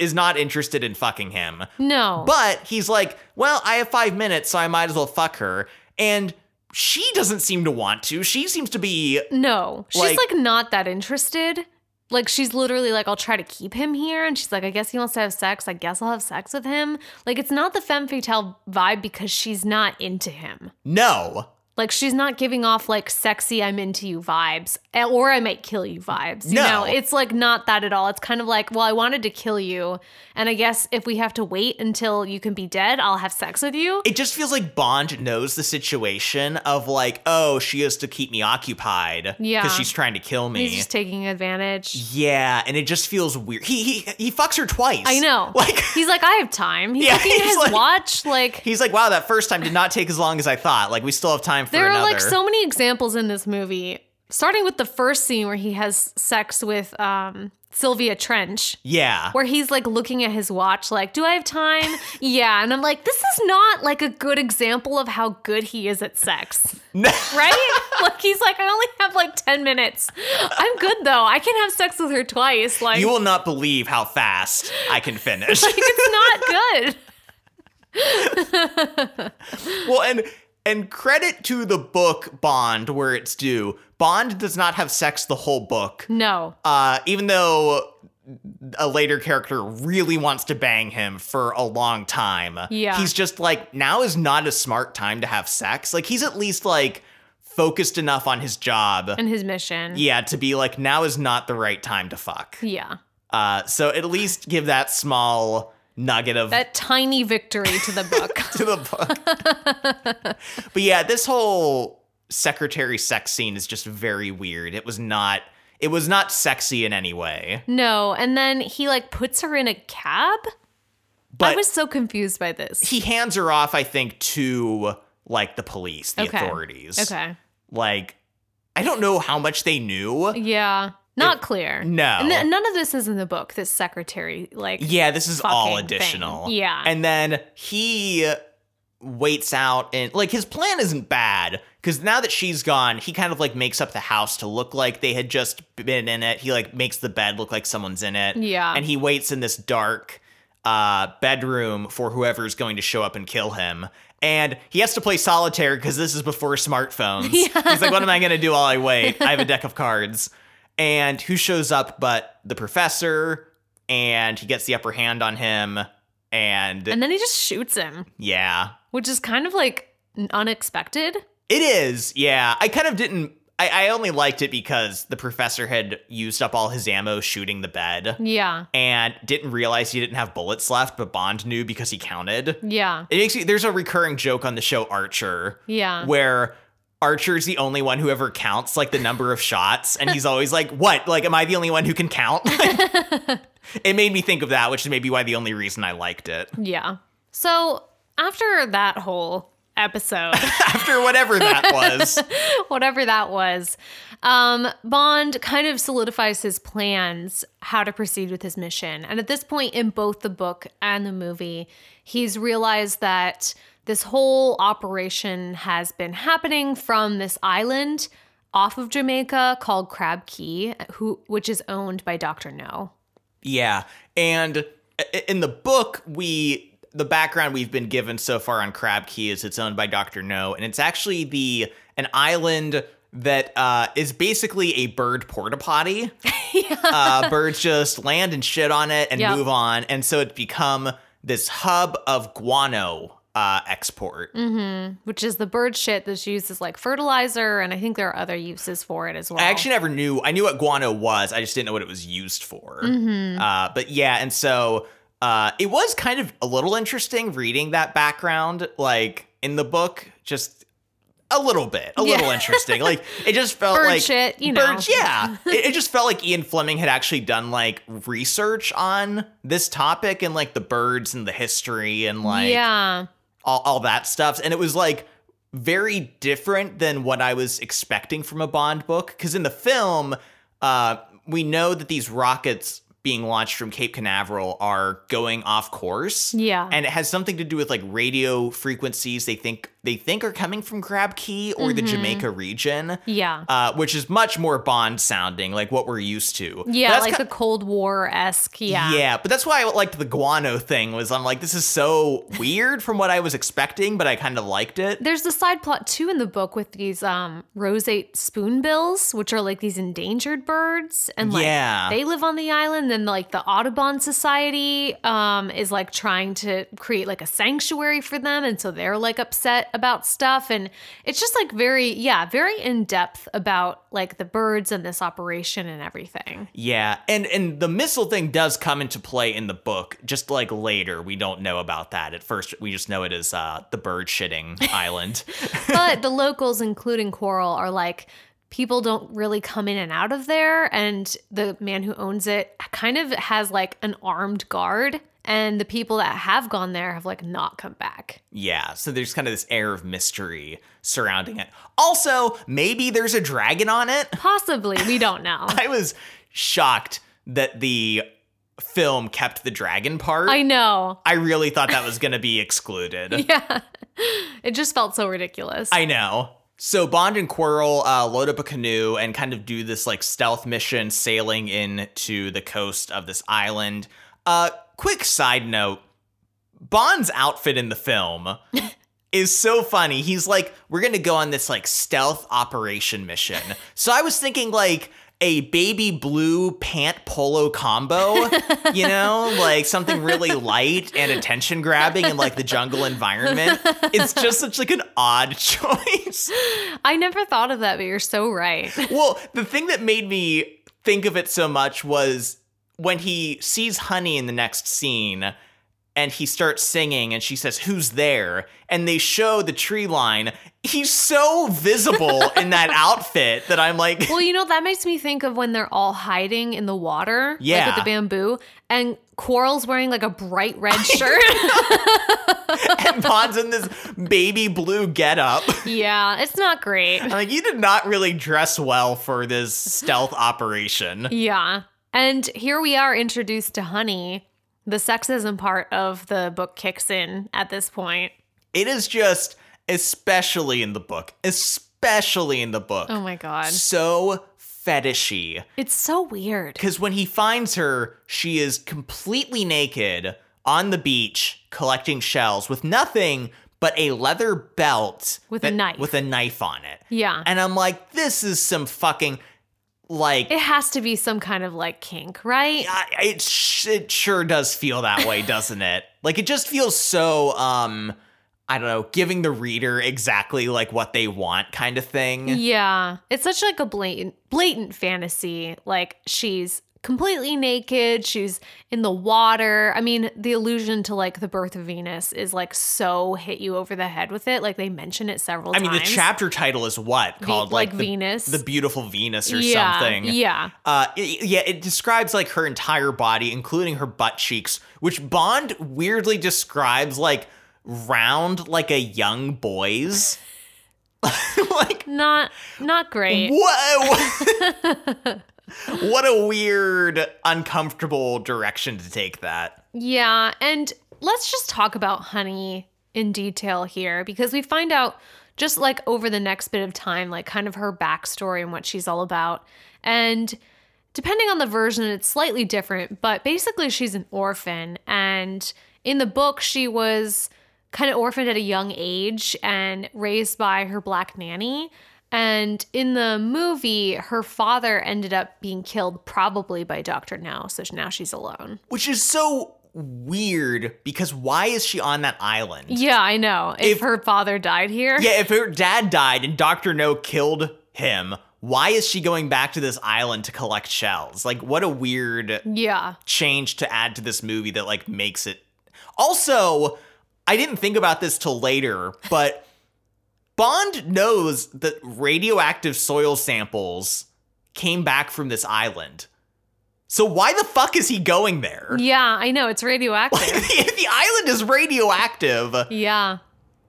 is not interested in fucking him.
no.
But he's like, well, I have five minutes, so I might as well fuck her. And she doesn't seem to want to. She seems to be.
No, she's
Like-
like, not that interested. Like she's literally like, I'll try to keep him here, and she's like, I guess he wants to have sex. I guess I'll have sex with him. Like it's not the femme fatale vibe because she's not into him.
No.
Like she's not giving off like sexy I'm into you vibes eh, or I might kill you vibes. You
No.
know, it's like not that at all. It's kind of like, well, I wanted to kill you and I guess if we have to wait until you can be dead, I'll have sex with you.
It just feels like Bond knows the situation of like, oh, she has to keep me occupied.
Yeah.
Because she's trying to kill me.
He's just taking advantage.
yeah, and it just feels weird. He he he fucks her twice.
I know.
Like
He's like, I have time. He's
Yeah,
looking at his
like-
watch. Like,
he's like, wow, that first time did not take as long as I thought. Like we still have time for
there
another.
are like so many examples in this movie, starting with the first scene where he has sex with um, Sylvia Trench.
yeah.
where he's like looking at his watch, like, do I have time? yeah. And I'm like, this is not like a good example of how good he is at sex, right? like, he's like, I only have like 10 minutes. I'm good though. I can have sex with her twice. Like,
you will not believe how fast I can finish.
like it's not good.
Well, and and credit to the book Bond where it's due. Bond does not have sex the whole book.
No.
Uh, even though a later character really wants to bang him for a long time.
Yeah.
He's just like now is not a smart time to have sex. Like he's at least like focused enough on his job.
And his mission.
yeah, to be like now is not the right time to fuck.
Yeah.
Uh, so at least give that small nugget of
That tiny victory to the book.
to the book. but yeah, this whole secretary sex scene is just very weird. It was not it was not sexy in any way.
no. And then he like puts her in a cab.
But
I was so confused by this.
he hands her off, I think, to like the police, the
Okay.
authorities.
Okay.
Like I don't know how much they knew.
Yeah. Not clear.
No.
And th- none of this is in the book, this secretary, like,
Yeah, this is all
fucking thing.
additional.
Yeah.
And then he waits out and like his plan isn't bad because now that she's gone, he kind of like makes up the house to look like they had just been in it. He like makes the bed look like someone's in it.
Yeah.
And he waits in this dark uh bedroom for whoever's going to show up and kill him. And he has to play solitaire because this is before smartphones. yeah. He's like, what am I gonna do while I wait? I have a deck of cards. And who shows up but the professor? And he gets the upper hand on him. And,
and then he just shoots him,
yeah,
which is kind of like unexpected.
it is. Yeah, I kind of didn't. I, I only liked it because the professor had used up all his ammo shooting the bed
Yeah.
and didn't realize he didn't have bullets left, but Bond knew because he counted.
Yeah.
It makes me, there's a recurring joke on the show Archer
Yeah.
where Archer's the only one who ever counts like the number of shots, and he's always like, "What? Like, am I the only one who can count?" it made me think of that, which is maybe why the only reason I liked it.
Yeah. So after that whole episode.
after whatever that was.
whatever that was. Um, Bond kind of solidifies his plans how to proceed with his mission. And at this point in both the book and the movie, he's realized that this whole operation has been happening from this island off of Jamaica called Crab Key, who which is owned by Dr. No.
Yeah. And in the book, we the background we've been given so far on Crab Key is it's owned by Dr. No, and it's actually the an island that uh, is basically a bird porta potty. uh, birds just land and shit on it and
Yep.
move on, and so it's become this hub of guano uh, export. mm-hmm.
Which is the bird shit that's used as like fertilizer, and I think there are other uses for it as well.
I actually never knew. I knew what guano was. I just didn't know what it was used for. Uh, but yeah, and so uh, it was kind of a little interesting reading that background, like in the book. Just a little bit, a
Yeah.
little interesting. Like it just felt like
Bird
like
shit, you know.
birds. Yeah, it, it just felt like Ian Fleming had actually done like research on this topic and like the birds and the history and like
yeah.
All, all that stuff. And it was like very different than what I was expecting from a Bond book. Because in the film, uh, we know that these rockets being launched from Cape Canaveral are going off course.
Yeah.
And it has something to do with like radio frequencies they think they think are coming from Crab Key or the Jamaica region.
Yeah.
Uh, which is much more Bond sounding, like what we're used to.
Yeah,
That's
like the Cold War esque. Yeah.
yeah, but that's why I liked the guano thing. Was I'm like, this is so weird from what I was expecting, but I kind of liked it.
There's the side plot too in the book with these um roseate spoonbills, which are like these endangered birds, and like
Yeah.
they live on the island. And like the Audubon Society um is like trying to create like a sanctuary for them, and so they're like upset about stuff, and it's just like very yeah very in depth about like the birds and this operation and everything.
Yeah, and and the missile thing does come into play in the book, just like later. We don't know about that at first. We just know it as uh, the bird shitting island.
but the locals, including Quarrel, are like, people don't really come in and out of there. And the man who owns it kind of has like an armed guard. And the people that have gone there have like not come back.
yeah, so there's kind of this air of mystery surrounding it. Also, maybe there's a dragon on it.
Possibly, we don't know.
I was shocked that the film kept the dragon part.
I know.
I really thought that was going to be excluded.
Yeah. It just felt so ridiculous.
I know. So Bond and Quarrel uh, load up a canoe and kind of do this like stealth mission, sailing into the coast of this island. Uh, quick side note: Bond's outfit in the film is so funny. He's like, "We're gonna go on this like stealth operation mission." So I was thinking like a baby blue pant polo combo, you know, like something really light and attention grabbing in like the jungle environment. It's just such like an odd choice.
I never thought of that, but you're so right.
Well, the thing that made me think of it so much was when he sees Honey in the next scene and he starts singing and she says, Who's there? And they show the tree line. He's so visible in that outfit that I'm like,
Well, you know, that makes me think of when they're all hiding in the water. Like
Yeah.
with the bamboo. And Quarrel's wearing like a bright red shirt.
and Bond's in this baby blue getup.
yeah, it's not great.
I'm like, you did not really dress well for this stealth operation.
Yeah. And here we are introduced to Honey. The sexism part of the book kicks in at this point.
It is just, especially in the book, especially in the book,
Oh my God.
so fetishy.
It's so weird.
Because when he finds her, she is completely naked on the beach collecting shells with nothing but a leather belt
With a knife.
with a knife on it.
Yeah.
And I'm like, this is some fucking like
It has to be some kind of like kink, right?
I- it sh- it sure does feel that way, doesn't it? Like it just feels so um I don't know, giving the reader exactly like what they want kind of thing.
Yeah. It's such like a blatant blatant fantasy. Like she's completely naked, she's in the water. I mean, the allusion to like the birth of Venus is like so hit you over the head with it. Like they mention it several times.
I mean, the chapter title is what called
like
the,
Venus.
the beautiful Venus or
yeah,
something.
Yeah.
Uh, it- yeah, it describes like her entire body, including her butt cheeks, which Bond weirdly describes like round like a young boy's. like
Not not great.
whoa. what a weird, uncomfortable direction to take that.
Yeah, and let's just talk about Honey in detail here because we find out just like over the next bit of time, like kind of her backstory and what she's all about. And depending on the version, it's slightly different, but basically, she's an orphan. And in the book, she was kind of orphaned at a young age and raised by her black nanny. And in the movie, her father ended up being killed probably by Dr. No. So now she's alone.
Which is so weird because why is she on that island?
Yeah, I know. If,
If-
her father died here.
Yeah, if her dad died and Dr. No killed him, why is she going back to this island to collect shells? Like, what a weird
Yeah.
change to add to this movie that, like, makes it. Also, I didn't think about this till later, but Bond knows that radioactive soil samples came back from this island. So why the fuck is he going there?
Yeah, I know. It's radioactive.
the island is radioactive.
yeah,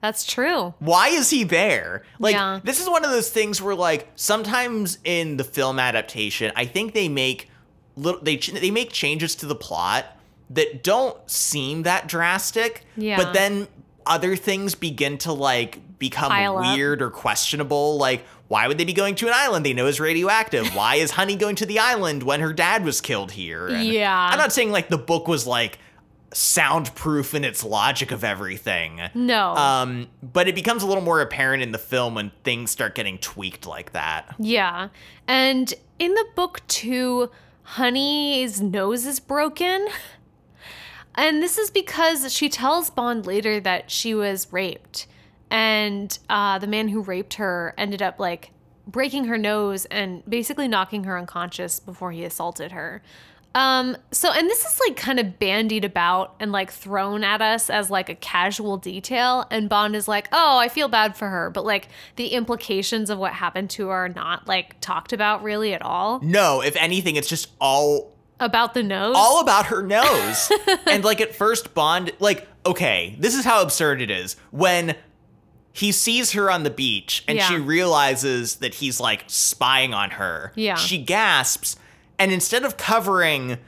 that's true.
why is he there? Like
Yeah.
this is one of those things where like sometimes in the film adaptation, I think they make little they ch- they make changes to the plot that don't seem that drastic,
Yeah.
but then other things begin to like become
Pile up.
weird or questionable like why would they be going to an island they know is radioactive? Why is Honey going to the island when her dad was killed here? And
Yeah.
I'm not saying like the book was like soundproof in its logic of everything.
No.
Um, but it becomes a little more apparent in the film when things start getting tweaked like that.
yeah. And in the book, too, Honey's nose is broken. And this is because she tells Bond later that she was raped. And uh, the man who raped her ended up like breaking her nose and basically knocking her unconscious before he assaulted her. Um, so, and this is like kind of bandied about and like thrown at us as like a casual detail. And Bond is like, oh, I feel bad for her. But like the implications of what happened to her are not like talked about really at all.
No, if anything, it's just all
About the nose.
all about her nose. and like at first Bond like okay, this is how absurd it is. When he sees her on the beach and
Yeah.
she realizes that he's like spying on her.
Yeah.
She gasps and instead of covering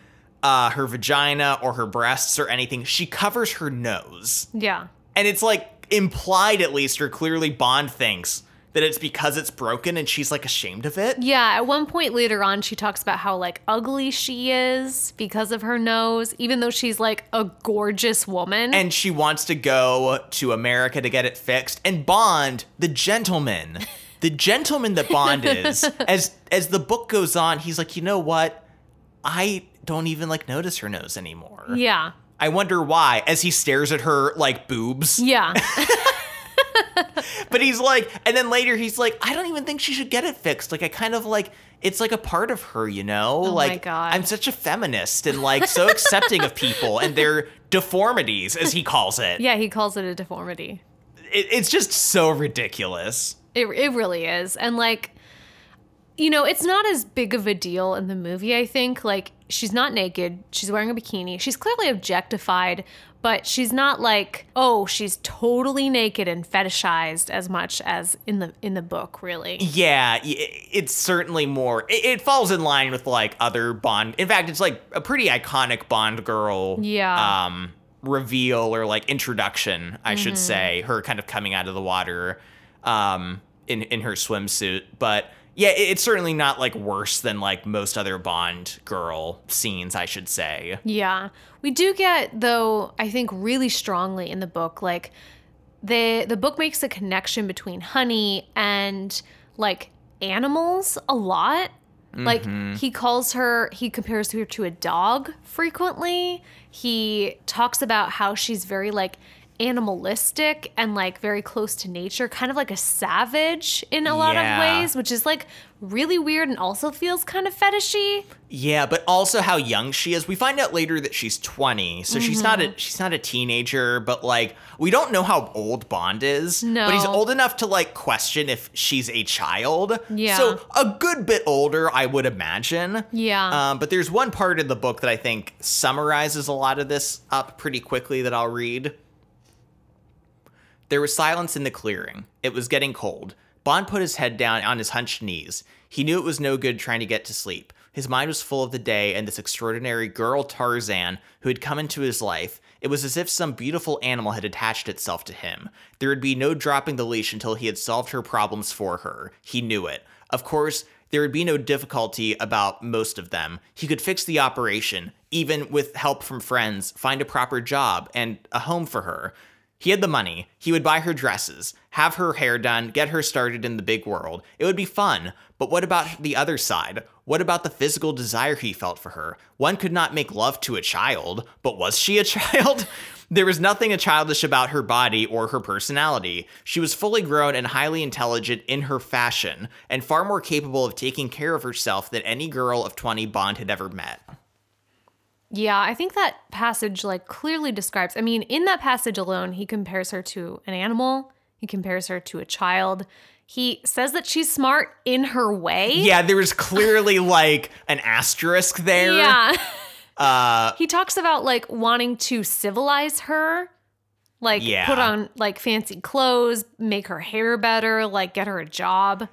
uh, her vagina or her breasts or anything, she covers her nose.
yeah.
And it's like implied at least, or clearly Bond thinks that it's because it's broken and she's like ashamed of it.
Yeah, at one point later on, she talks about how like ugly she is because of her nose, even though she's like a gorgeous woman.
And she wants to go to America to get it fixed. And Bond, the gentleman, the gentleman that Bond is, as as the book goes on, he's like, you know what? I don't even like notice her nose anymore.
yeah,
I wonder why. As he stares at her like boobs.
yeah,
But he's like, and then later he's like, I don't even think she should get it fixed. Like, I kind of like, it's like a part of her, you know?
Oh
like. I'm such a feminist and like so accepting of people and their deformities, as he calls it.
yeah. He calls it a deformity.
it it's just so ridiculous.
It it really is, and like, you know, it's not as big of a deal in the movie. I think like she's not naked. She's wearing a bikini. She's clearly objectified, but she's not like oh she's totally naked and fetishized as much as in the in the book. Really.
Yeah, it's certainly more. It, it falls in line with like other Bond. In fact, it's like a pretty iconic Bond girl.
Yeah.
Um, reveal or like introduction, I should say. Her kind of coming out of the water, um, in in her swimsuit. But yeah, it's certainly not like worse than like most other Bond girl scenes, I should say.
Yeah. We do get though, I think really strongly in the book like the the book makes a connection between honey and like animals a lot. Like mm-hmm. he calls her he compares her to a dog frequently. He talks about how she's very like animalistic and like very close to nature, kind of like a savage in a lot
Yeah.
of ways, which is like really weird and also feels kind of fetishy.
Yeah, but also how young she is. We find out later that she's 20, so she's not
Mm-hmm.
a she's not a teenager, but like we don't know how old Bond is. No. But he's old enough to like question if she's a child.
Yeah.
So a good bit older, I would imagine.
Yeah.
Um, but there's one part in the book that I think summarizes a lot of this up pretty quickly that I'll read. There was silence in the clearing. It was getting cold. Bond put his head down on his hunched knees. He knew it was no good trying to get to sleep. His mind was full of the day and this extraordinary girl Tarzan who had come into his life. It was as if some beautiful animal had attached itself to him. There would be no dropping the leash until he had solved her problems for her. He knew it. Of course, there would be no difficulty about most of them. He could fix the operation, even with help from friends, find a proper job and a home for her. He had the money. He would buy her dresses, have her hair done, get her started in the big world. It would be fun. But what about the other side? What about the physical desire he felt for her? One could not make love to a child, but was she a child? There was nothing childish about her body or her personality. She was fully grown and highly intelligent in her fashion, and far more capable of taking care of herself than any girl of 20 Bond had ever met.
Yeah, I think that passage like clearly describes. I mean, in that passage alone, he compares her to an animal. He compares her to a child. He says that she's smart in her way.
Yeah, there was clearly like an asterisk there.
Yeah.
Uh,
he talks about like wanting to civilize her, like
Yeah.
put on like fancy clothes, make her hair better, like get her a job.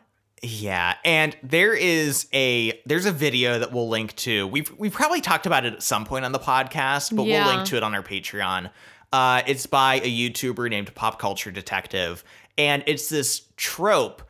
Yeah, and there is a there's a video that we'll link to. We've we've probably talked about it at some point on the podcast, but
Yeah.
we'll link to it on our Patreon. Uh, it's by a YouTuber named Pop Culture Detective, and it's this trope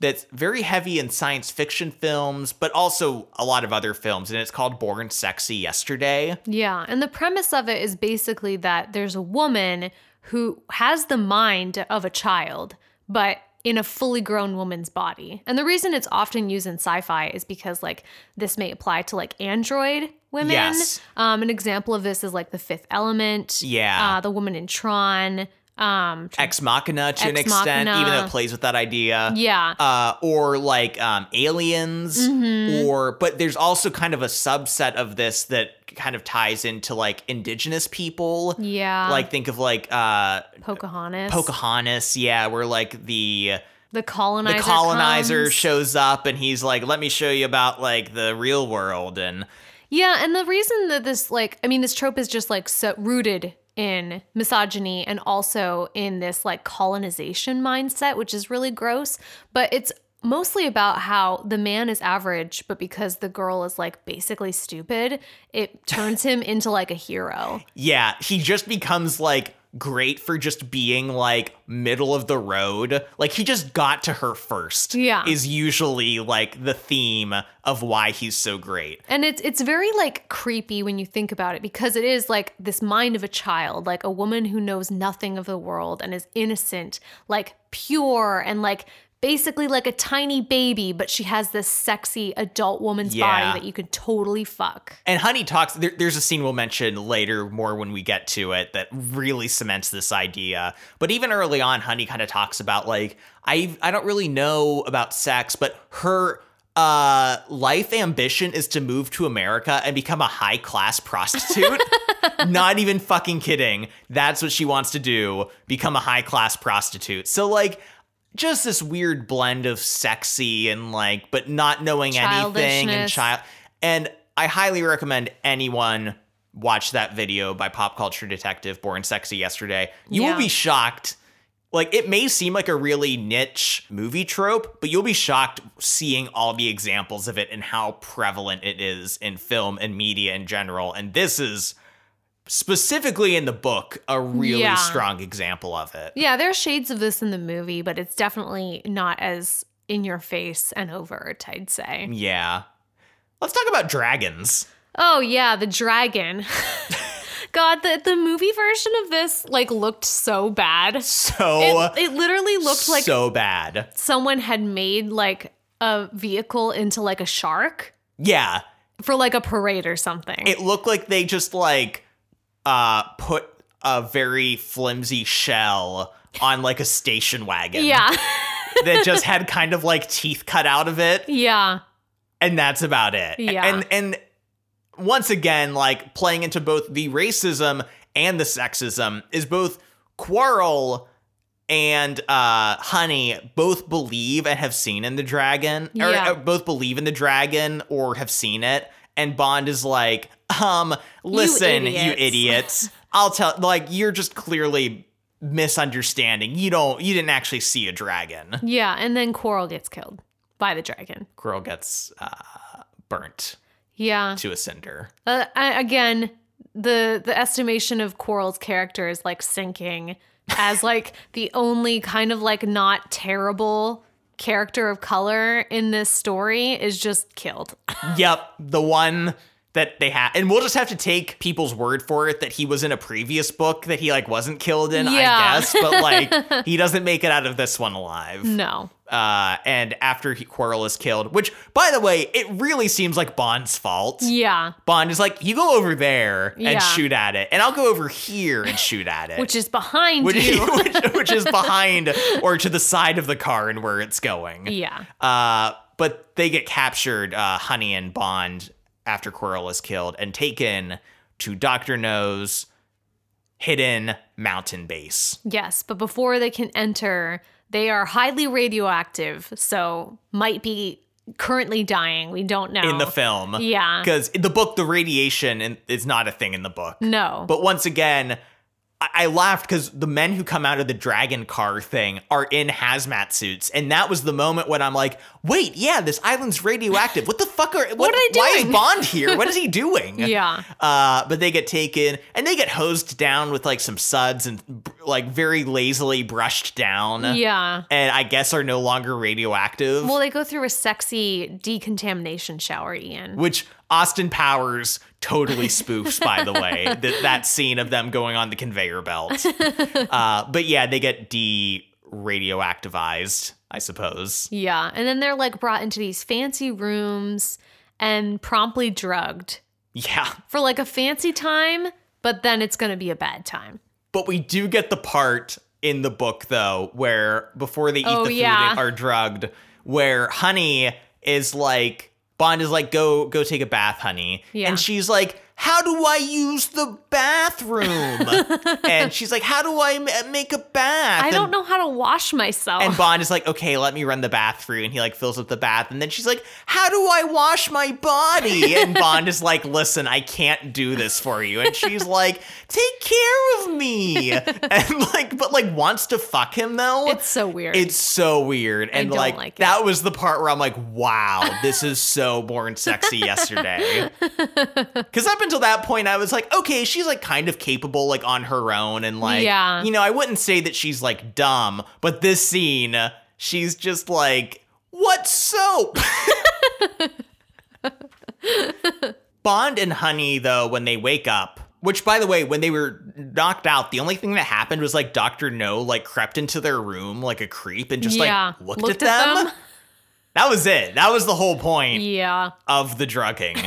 that's very heavy in science fiction films, but also a lot of other films, and it's called Born Sexy Yesterday.
Yeah. And the premise of it is basically that there's a woman who has the mind of a child, but in a fully grown woman's body. And the reason it's often used in sci-fi is because like this may apply to like android women.
Yes.
Um, an example of this is like the fifth element.
Yeah.
Uh, the woman in Tron. Um,
Ex Machina to an extent,
Machina.
even though it plays with that idea.
yeah.
uh, or like um, aliens,
Mm-hmm.
or but there's also kind of a subset of this that kind of ties into like indigenous people.
yeah.
Like think of like uh,
Pocahontas.
Pocahontas, yeah, where like the
the colonizer.
the colonizer
comes.
shows up and he's like, "Let me show you about like the real world," and
Yeah, and the reason that this like I mean this trope is just like so rooted in misogyny and also in this like colonization mindset, which is really gross, but it's mostly about how the man is average, but because the girl is like basically stupid, it turns him into like a hero.
yeah, he just becomes like great for just being like middle of the road. Like he just got to her first.
Yeah.
Is usually like the theme of why he's so great.
And it's it's very like creepy when you think about it because it is like this mind of a child, like a woman who knows nothing of the world and is innocent, like pure and like basically like a tiny baby, but she has this sexy adult woman's
Yeah.
body that you could totally fuck.
And Honey talks. There, there's a scene we'll mention later, more when we get to it, that really cements this idea. But even early on, Honey kind of talks about like I I don't really know about sex, but her uh life ambition is to move to America and become a high class prostitute. Not even fucking kidding. That's what she wants to do. Become a high class prostitute. So like. Just this weird blend of sexy and like, but not knowing anything and child. And I highly recommend anyone watch that video by Pop Culture Detective Born Sexy yesterday. You
Yeah.
will be shocked. Like it may seem like a really niche movie trope, but you'll be shocked seeing all the examples of it and how prevalent it is in film and media in general. And this is specifically in the book a really
Yeah.
strong example of it.
Yeah, there are shades of this in the movie, but it's definitely not as in your face and overt, I'd say.
Yeah. Let's talk about dragons.
Oh yeah, the dragon. God, the, the movie version of this like looked so bad.
So
It, it literally looked like
so bad.
someone had made like a vehicle into like a shark
Yeah.
for like a parade or something.
it looked like they just like uh put a very flimsy shell on like a station wagon
yeah.
that just had kind of like teeth cut out of it
yeah.
and that's about it
Yeah.
and and once again like playing into both the racism and the sexism is both quarrel and uh honey both believe and have seen in the dragon or
Yeah.
uh, both believe in the dragon or have seen it and bond is like um listen you
idiots."
idiots i'll tell like you're just clearly misunderstanding. You don't you didn't actually see a dragon.
Yeah, and then Quarrel gets killed by the dragon.
Quarrel gets uh, burnt
Yeah.
to a cinder.
Uh, I, again, the the estimation of Quarrel's character is like sinking as like the only kind of like not terrible character of color in this story is just killed.
yep, the one that they had and we'll just have to take people's word for it that he was in a previous book that he like wasn't killed in,
Yeah.
I guess, but like he doesn't make it out of this one alive.
No.
Uh and after he Quarrel is killed, which by the way, it really seems like Bond's fault.
Yeah.
Bond is like, you go over there and
Yeah.
shoot at it, and I'll go over here and shoot at it.
Which is behind
which,
you.
which, which is behind or to the side of the car and where it's going.
yeah.
Uh, but they get captured, uh, Honey and Bond, after Quarrel is killed and taken to Dr. No's hidden mountain base.
Yes, but before they can enter, they are highly radioactive, so might be currently dying. We don't know.
In the film.
Yeah.
Because in the book, the radiation is not a thing in the book.
No.
But once again, I, laughed because the men who come out of the dragon car thing are in hazmat suits, and that was the moment when I'm like, "Wait, yeah, this island's radioactive. What the fuck are? What,
are they
Why is? Bond here? What is he doing?"
Yeah.
Uh, but they get taken and they get hosed down with like some suds and like very lazily brushed down.
yeah.
And I guess are no longer radioactive.
Well, they go through a sexy decontamination shower, Ian.
which Austin Powers totally spoofs, by the way, that that scene of them going on the conveyor belt. Uh, but yeah, they get de radioactivized, I suppose.
Yeah. And then they're like brought into these fancy rooms and promptly drugged
Yeah,
for like a fancy time, but then it's going to be a bad time.
but we do get the part in the book though where before they eat
Oh,
the food
yeah.
and are drugged, where Honey is like Bond is like, go go take a bath, honey.
Yeah.
And she's like, how do I use the bathroom? and she's like, how do I make a bath?
I
And-
don't know how to wash myself.
And Bond is like, okay, let me run the bath for you. And he like fills up the bath. And then she's like, how do I wash my body? And Bond is like, listen, I can't do this for you. And she's like, take care of me. And like, but like wants to fuck him though.
it's so weird.
It's so weird. And like,
like
that was the part where I'm like, wow, this is so born sexy yesterday. Cause up until that point, I was like, okay, she's like kind of capable, like on her own. And like,
Yeah.
you know, I wouldn't say that she's like dumb, but this scene, she's just like, what soap? Bond and Honey, though, when they wake up, which by the way, when they were knocked out, the only thing that happened was like Dr. No like crept into their room like a creep and just
yeah.
like looked, at, them. That was it. That was the whole point
Yeah.
of the drugging.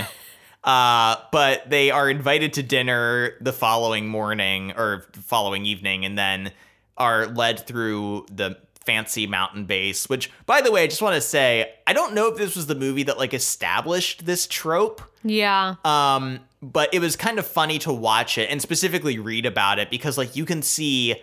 uh, but they are invited to dinner the following morning or following evening and then are led through the fancy mountain base, which by the way, I just want to say, I don't know if this was the movie that like established this trope.
Yeah.
Um, but it was kind of funny to watch it and specifically read about it because like you can see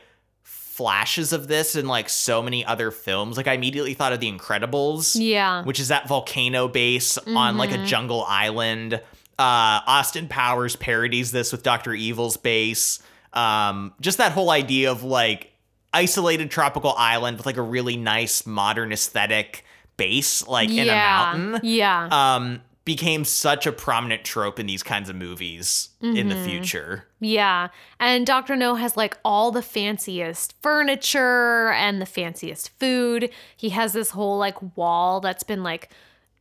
flashes of this in like so many other films. Like I immediately thought of The Incredibles
Yeah.
which is that volcano base on like
Mm-hmm.
a jungle island. Uh, Austin Powers parodies this with Doctor Evil's base. Um, just that whole idea of like isolated tropical island with like a really nice modern aesthetic base, like in a mountain.
Yeah.
Um, became such a prominent trope in these kinds of movies in the future.
Yeah. And Dr. No has like all the fanciest furniture and the fanciest food. He has this whole like wall that's been like,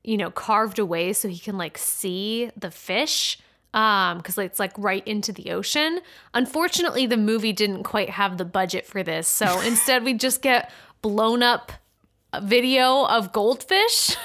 you know, carved away so he can like see the fish. Um, because it's like right into the ocean. Unfortunately, the movie didn't quite have the budget for this. So instead we just get blown up video of goldfish.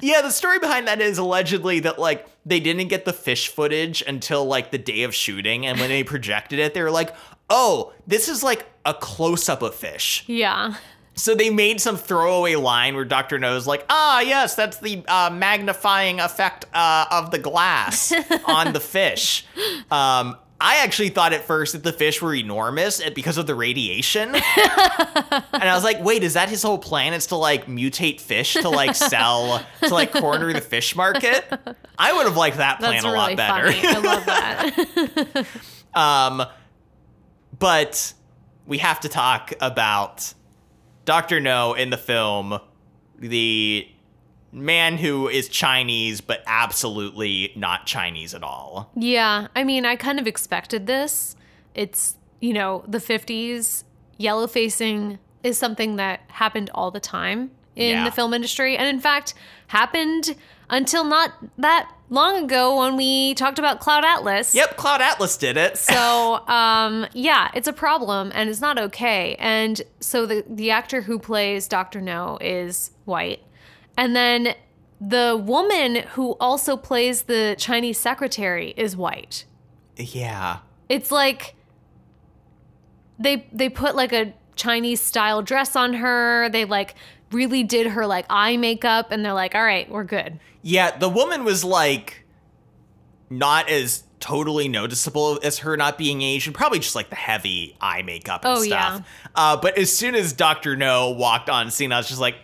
Yeah, the story behind that is allegedly that like they didn't get the fish footage until like the day of shooting, and when they projected it, they were like, "Oh, this is like a close up of fish."
yeah.
So they made some throwaway line where Doctor No's like, "Ah, yes, that's the uh, magnifying effect uh, of the glass on the fish." Um, I actually thought at first that the fish were enormous because of the radiation. and I was like, wait, is that his whole plan? Is to like mutate fish to like sell to like corner the fish market? I would have liked that plan
That's
a
really
lot better.
funny. I love that.
um, but we have to talk about Dr. No in the film, the man who is Chinese but absolutely not Chinese at all.
Yeah, I mean, I kind of expected this. It's, you know, the 50s. Yellow facing is something that happened all the time in
Yeah.
the film industry. And in fact, happened until not that long ago when we talked about Cloud Atlas.
Yep, Cloud Atlas did it.
So, um, yeah, it's a problem and it's not okay. And so the the actor who plays Dr. No is white. And then the woman who also plays the Chinese secretary is white.
yeah.
It's like they they put like a Chinese style dress on her. They like really did her like eye makeup and they're like, "All right, we're good."
Yeah, the woman was like not as totally noticeable as her not being Asian, probably just like the heavy eye makeup and
Oh,
stuff. Uh, but as soon as Dr. No walked on scene, I was just like,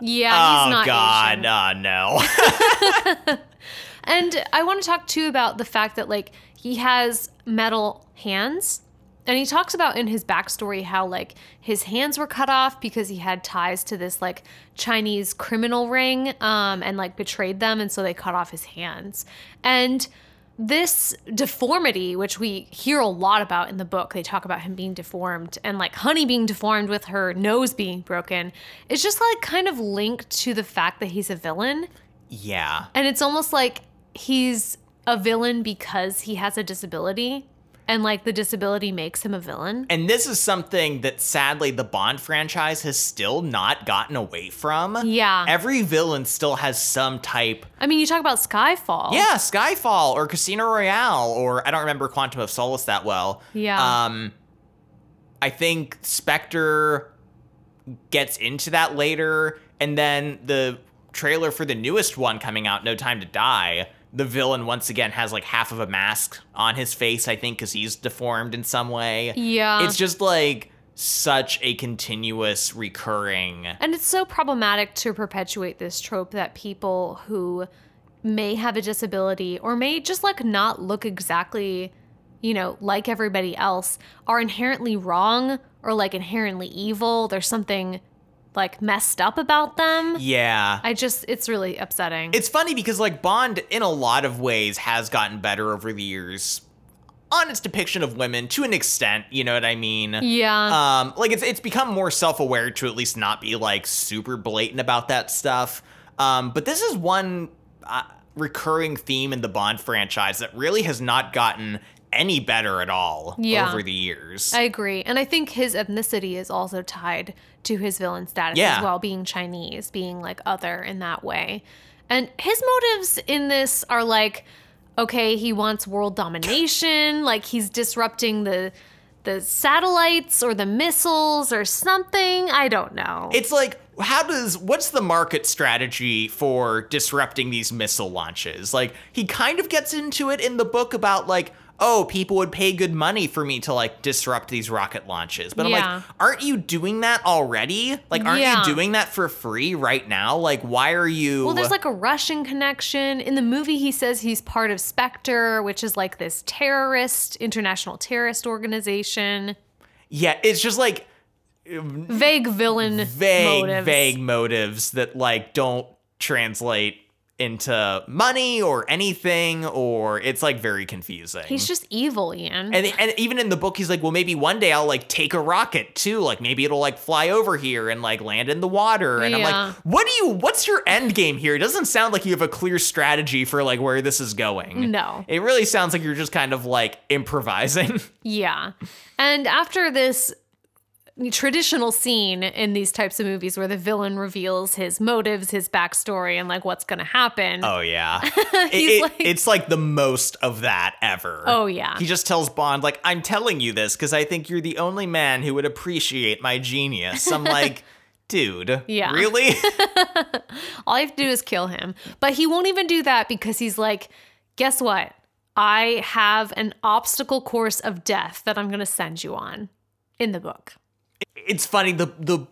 Yeah,
oh
he's not
god, uh, no.
And I want to talk too about the fact that like he has metal hands. And he talks about in his backstory how like his hands were cut off because he had ties to this like Chinese criminal ring um, and like betrayed them, and so they cut off his hands. And this deformity, which we hear a lot about in the book, they talk about him being deformed and like Honey being deformed with her nose being broken, is just like kind of linked to the fact that he's a villain.
yeah.
And it's almost like he's a villain because he has a disability and like the disability makes him a villain.
And this is something that sadly the Bond franchise has still not gotten away from.
Yeah.
Every villain still has some type
I mean, you talk about Skyfall.
Yeah, Skyfall or Casino Royale or I don't remember Quantum of Solace that well.
Yeah.
Um I think Spectre gets into that later and then the trailer for the newest one coming out No Time to Die, the villain once again has like half of a mask on his face I think cuz he's deformed in some way.
Yeah.
It's just like such a continuous recurring
And it's so problematic to perpetuate this trope that people who may have a disability or may just like not look exactly, you know, like everybody else are inherently wrong or like inherently evil. There's something like messed up about them.
Yeah.
I just, it's really upsetting.
It's funny because like Bond in a lot of ways has gotten better over the years on its depiction of women to an extent, you know what I mean?
yeah.
Um like it's it's become more self-aware to at least not be like super blatant about that stuff. Um but this is one uh, recurring theme in the Bond franchise that really has not gotten any better at all
Yeah.
over the years.
I agree. And I think his ethnicity is also tied to his villain status
Yeah.
as well, being Chinese, being like other in that way. And his motives in this are like, okay, he wants world domination, like he's disrupting the the satellites or the missiles or something. I don't know.
It's like, how does what's the market strategy for disrupting these missile launches? Like, he kind of gets into it in the book about like, oh, people would pay good money for me to like disrupt these rocket launches. But I'm like, aren't you doing that already? Like, aren't
Yeah.
you doing that for free right now? Like, why are you?
well, there's like a Russian connection. In the movie, he says he's part of Spectre, which is like this terrorist, international terrorist organization.
yeah, it's just like
Vague villain
vague,
motives.
vague motives that like don't translate into money or anything, or it's like very confusing.
He's just evil, Ian.
And, and even in the book, he's like, well, maybe one day I'll like take a rocket too. Like maybe it'll like fly over here and like land in the water. And I'm like, what do you, what's your end game here? It doesn't sound like you have a clear strategy for like where this is going.
No.
It really sounds like you're just kind of like improvising.
yeah. And after this traditional scene in these types of movies where the villain reveals his motives, his backstory, and like what's going to happen.
oh, yeah. It- it-
like-
it's like the most of that ever.
Oh, yeah.
He just tells Bond, like, I'm telling you this because I think you're the only man who would appreciate my genius. I'm like, dude,
Yeah.
really?
All you have to do is kill him. But he won't even do that because he's like, guess what? I have an obstacle course of death that I'm going to send you on in the book.
It's funny the the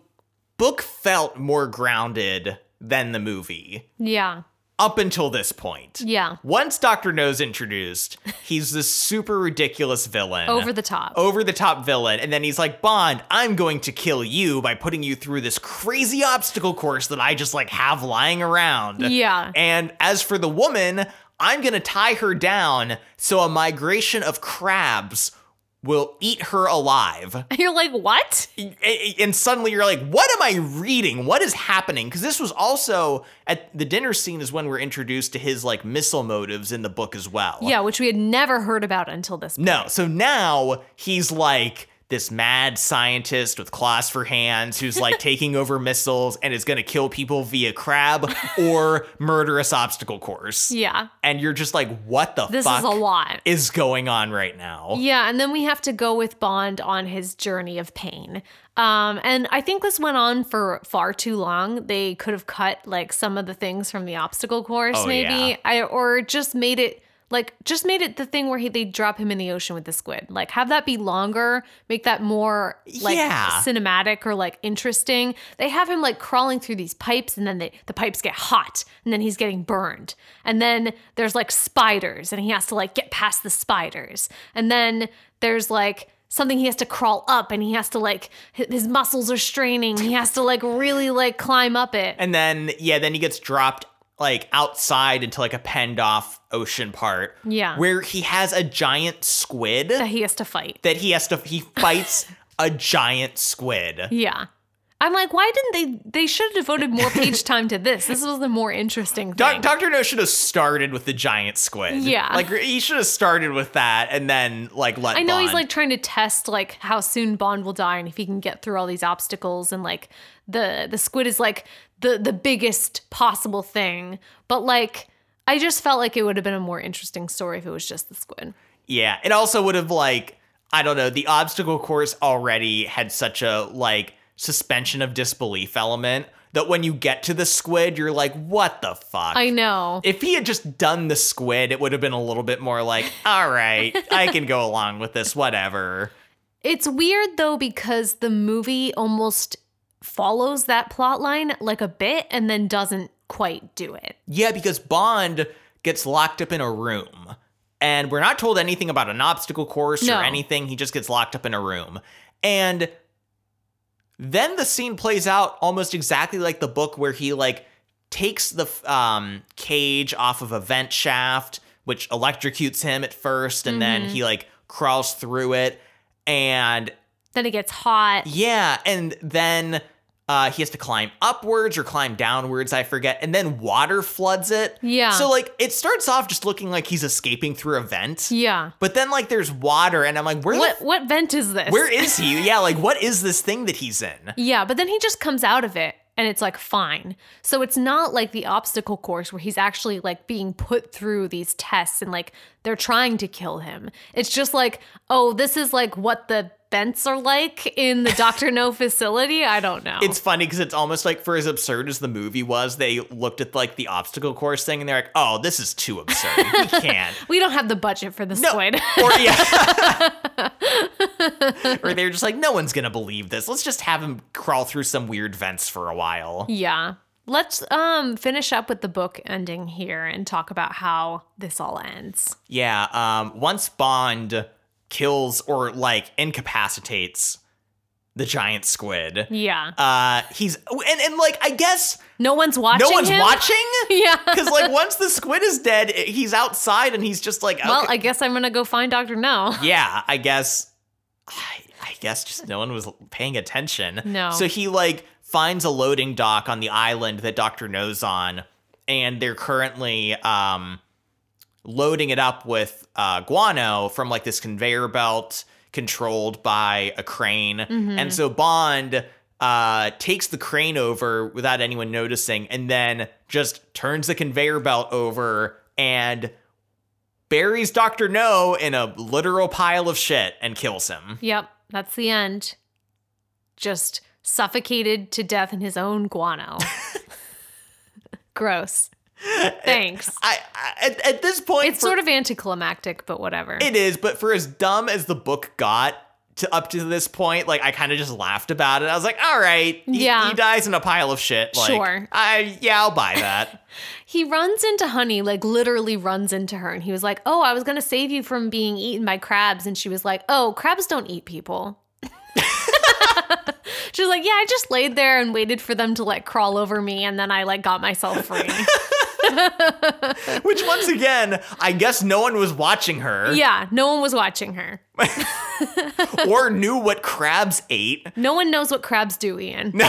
book felt more grounded than the movie
Yeah.
up until this point.
Yeah.
Once Dr. No's introduced, he's this super ridiculous villain.
Over the top.
over the top villain. And then he's like, Bond, I'm going to kill you by putting you through this crazy obstacle course that I just like have lying around.
Yeah.
And as for the woman, I'm going to tie her down so a migration of crabs will eat her alive.
You're like, what?
And suddenly you're like, what am I reading? What is happening? Because this was also at the dinner scene is when we're introduced to his like missile motives in the book as well.
Yeah, which we had never heard about until this point.
No, so now he's like this mad scientist with claws for hands who's like taking over missiles and is going to kill people via crab or murderous obstacle course.
Yeah.
And you're just like, what the
This
fuck
is a lot.
is going on right now?
Yeah, and then we have to go with Bond on his journey of pain. Um, and I think this went on for far too long. They could have cut like some of the things from the obstacle course,
Oh,
maybe,
yeah.
I or just made it like just made it the thing where he they drop him in the ocean with the squid. Like have that be longer, make that more like
Yeah.
cinematic or like interesting. They have him like crawling through these pipes and then they, the pipes get hot and then he's getting burned. And then there's like spiders and he has to like get past the spiders. And then there's like something he has to crawl up and he has to like his muscles are straining. He has to like really like climb up it.
And then, yeah, then he gets dropped like outside into like a penned off ocean part.
Yeah.
Where he has a giant squid
that he has to fight.
that he has to, he fights a giant squid.
Yeah. I'm like, why didn't they? They should have devoted more page time to this. This was the more interesting thing.
Doc- Dr. No should have started with the giant squid.
Yeah.
Like he should have started with that and then like let
I know he's like trying to test like how soon Bond will die and if he can get through all these obstacles and like the the squid is like the the biggest possible thing. But like I just felt like it would have been a more interesting story if it was just the squid.
Yeah. It also would have like I don't know, the obstacle course already had such a like suspension of disbelief element that when you get to the squid, you're like, what the fuck?
I know.
if he had just done the squid, it would have been a little bit more like, all right, I can go along with this, whatever.
It's weird though because the movie almost follows that plot line like a bit and then doesn't quite do it.
Yeah, because Bond gets locked up in a room. And we're not told anything about an obstacle course
No.
or anything. He just gets locked up in a room. And then the scene plays out almost exactly like the book where he like takes the um, cage off of a vent shaft, which electrocutes him at first, and then he like crawls through it. And
Then it gets hot.
yeah, and then uh, he has to climb upwards or climb downwards, I forget, and then water floods it.
Yeah.
So like it starts off just looking like he's escaping through a vent,
Yeah.
but then like there's water, and I'm like, where
What what vent is this?
where is he? Yeah, like what is this thing that he's in?
Yeah, but then he just comes out of it and it's like fine. So it's not like the obstacle course where he's actually like being put through these tests and like they're trying to kill him. It's just like, oh, this is like what the vents are like in the Dr. No facility. I don't know.
It's funny because it's almost like for as absurd as the movie was, they looked at like the obstacle course thing and they're like, oh, this is too absurd. We can't.
we don't have the budget for this
No.
squid.
Or yeah. or they're just like, no one's gonna believe this. Let's just have him crawl through some weird vents for a while.
yeah. Let's um finish up with the book ending here and talk about how this all ends.
Yeah, um, once Bond kills or like incapacitates the giant squid,
Yeah.
uh, he's and and like I guess
No one's watching
no one's
him?
watching.
Yeah.
Because like once the squid is dead, he's outside and he's just like, okay.
Well, I guess I'm gonna go find Dr. No.
yeah, I guess. I, I guess just no one was paying attention.
No.
So he like finds a loading dock on the island that Doctor No's on, and they're currently um loading it up with uh, guano from like this conveyor belt controlled by a crane. And so Bond uh, takes the crane over without anyone noticing and then just turns the conveyor belt over and buries Dr. No in a literal pile of shit and kills him.
Yep, that's the end. Just suffocated to death in his own guano. Gross. Thanks.
I, I at, at this point
It's sort of anticlimactic, but whatever.
It is, but for as dumb as the book got, to up to this point, like I kind of just laughed about it. I was like, all right, he,
Yeah.
he dies in a pile of shit. Like,
Sure.
I yeah, I'll buy that.
He runs into Honey, like literally runs into her, and he was like, "Oh, I was gonna save you from being eaten by crabs," and she was like, "Oh, crabs don't eat people." she was like, "Yeah, I just laid there and waited for them to like crawl over me, and then I like got myself free."
Which once again, I guess no one was watching her
yeah, no one was watching her.
or knew what crabs ate.
No one knows what crabs do, Ian.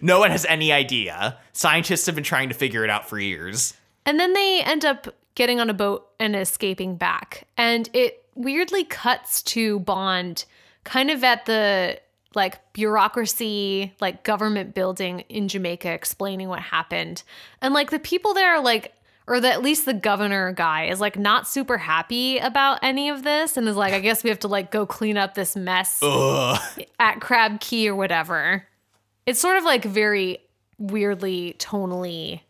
No one has any idea. Scientists have been trying to figure it out for years.
And then they end up getting on a boat and escaping back. And it weirdly cuts to Bond kind of at the like bureaucracy, like government building in Jamaica explaining what happened. And like the people there are like or the, at least the governor guy is like not super happy about any of this and is like I guess we have to like go clean up this mess
Ugh.
at Crab Key or whatever. It's sort of like very weirdly tonally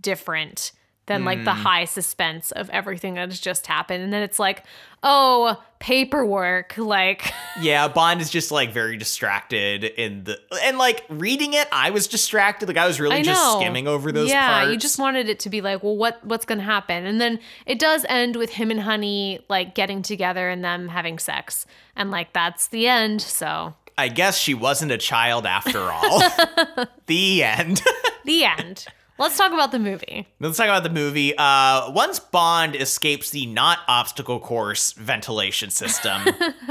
different than like the hmm. high suspense of everything that has just happened. And then it's like, oh, paperwork. Like,
Yeah, Bond is just like very distracted in the and like reading it, I was distracted. Like I was really
I
just skimming over those
yeah,
parts.
you just wanted it to be like, well, what what's gonna happen? And then it does end with him and Honey like getting together and them having sex. And like that's the end. So
I guess she wasn't a child after all. the end.
the end. Let's talk about the movie.
Let's talk about the movie. Uh, once Bond escapes the not obstacle course ventilation system,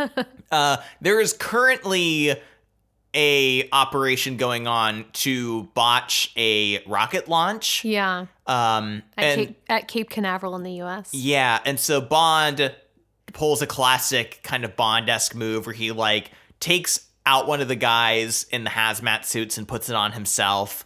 uh, there is currently a operation going on to botch a rocket launch.
Yeah.
Um,
At
and
Cape at Cape Canaveral in the US.
yeah, and so Bond pulls a classic kind of Bond-esque move where he like takes out one of the guys in the hazmat suits and puts it on himself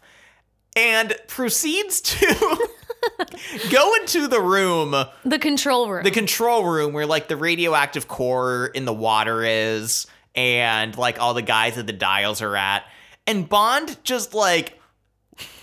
and proceeds to go into the room,
The control room.
the control room where like the radioactive core in the water is and like all the guys at the dials are at. And Bond just like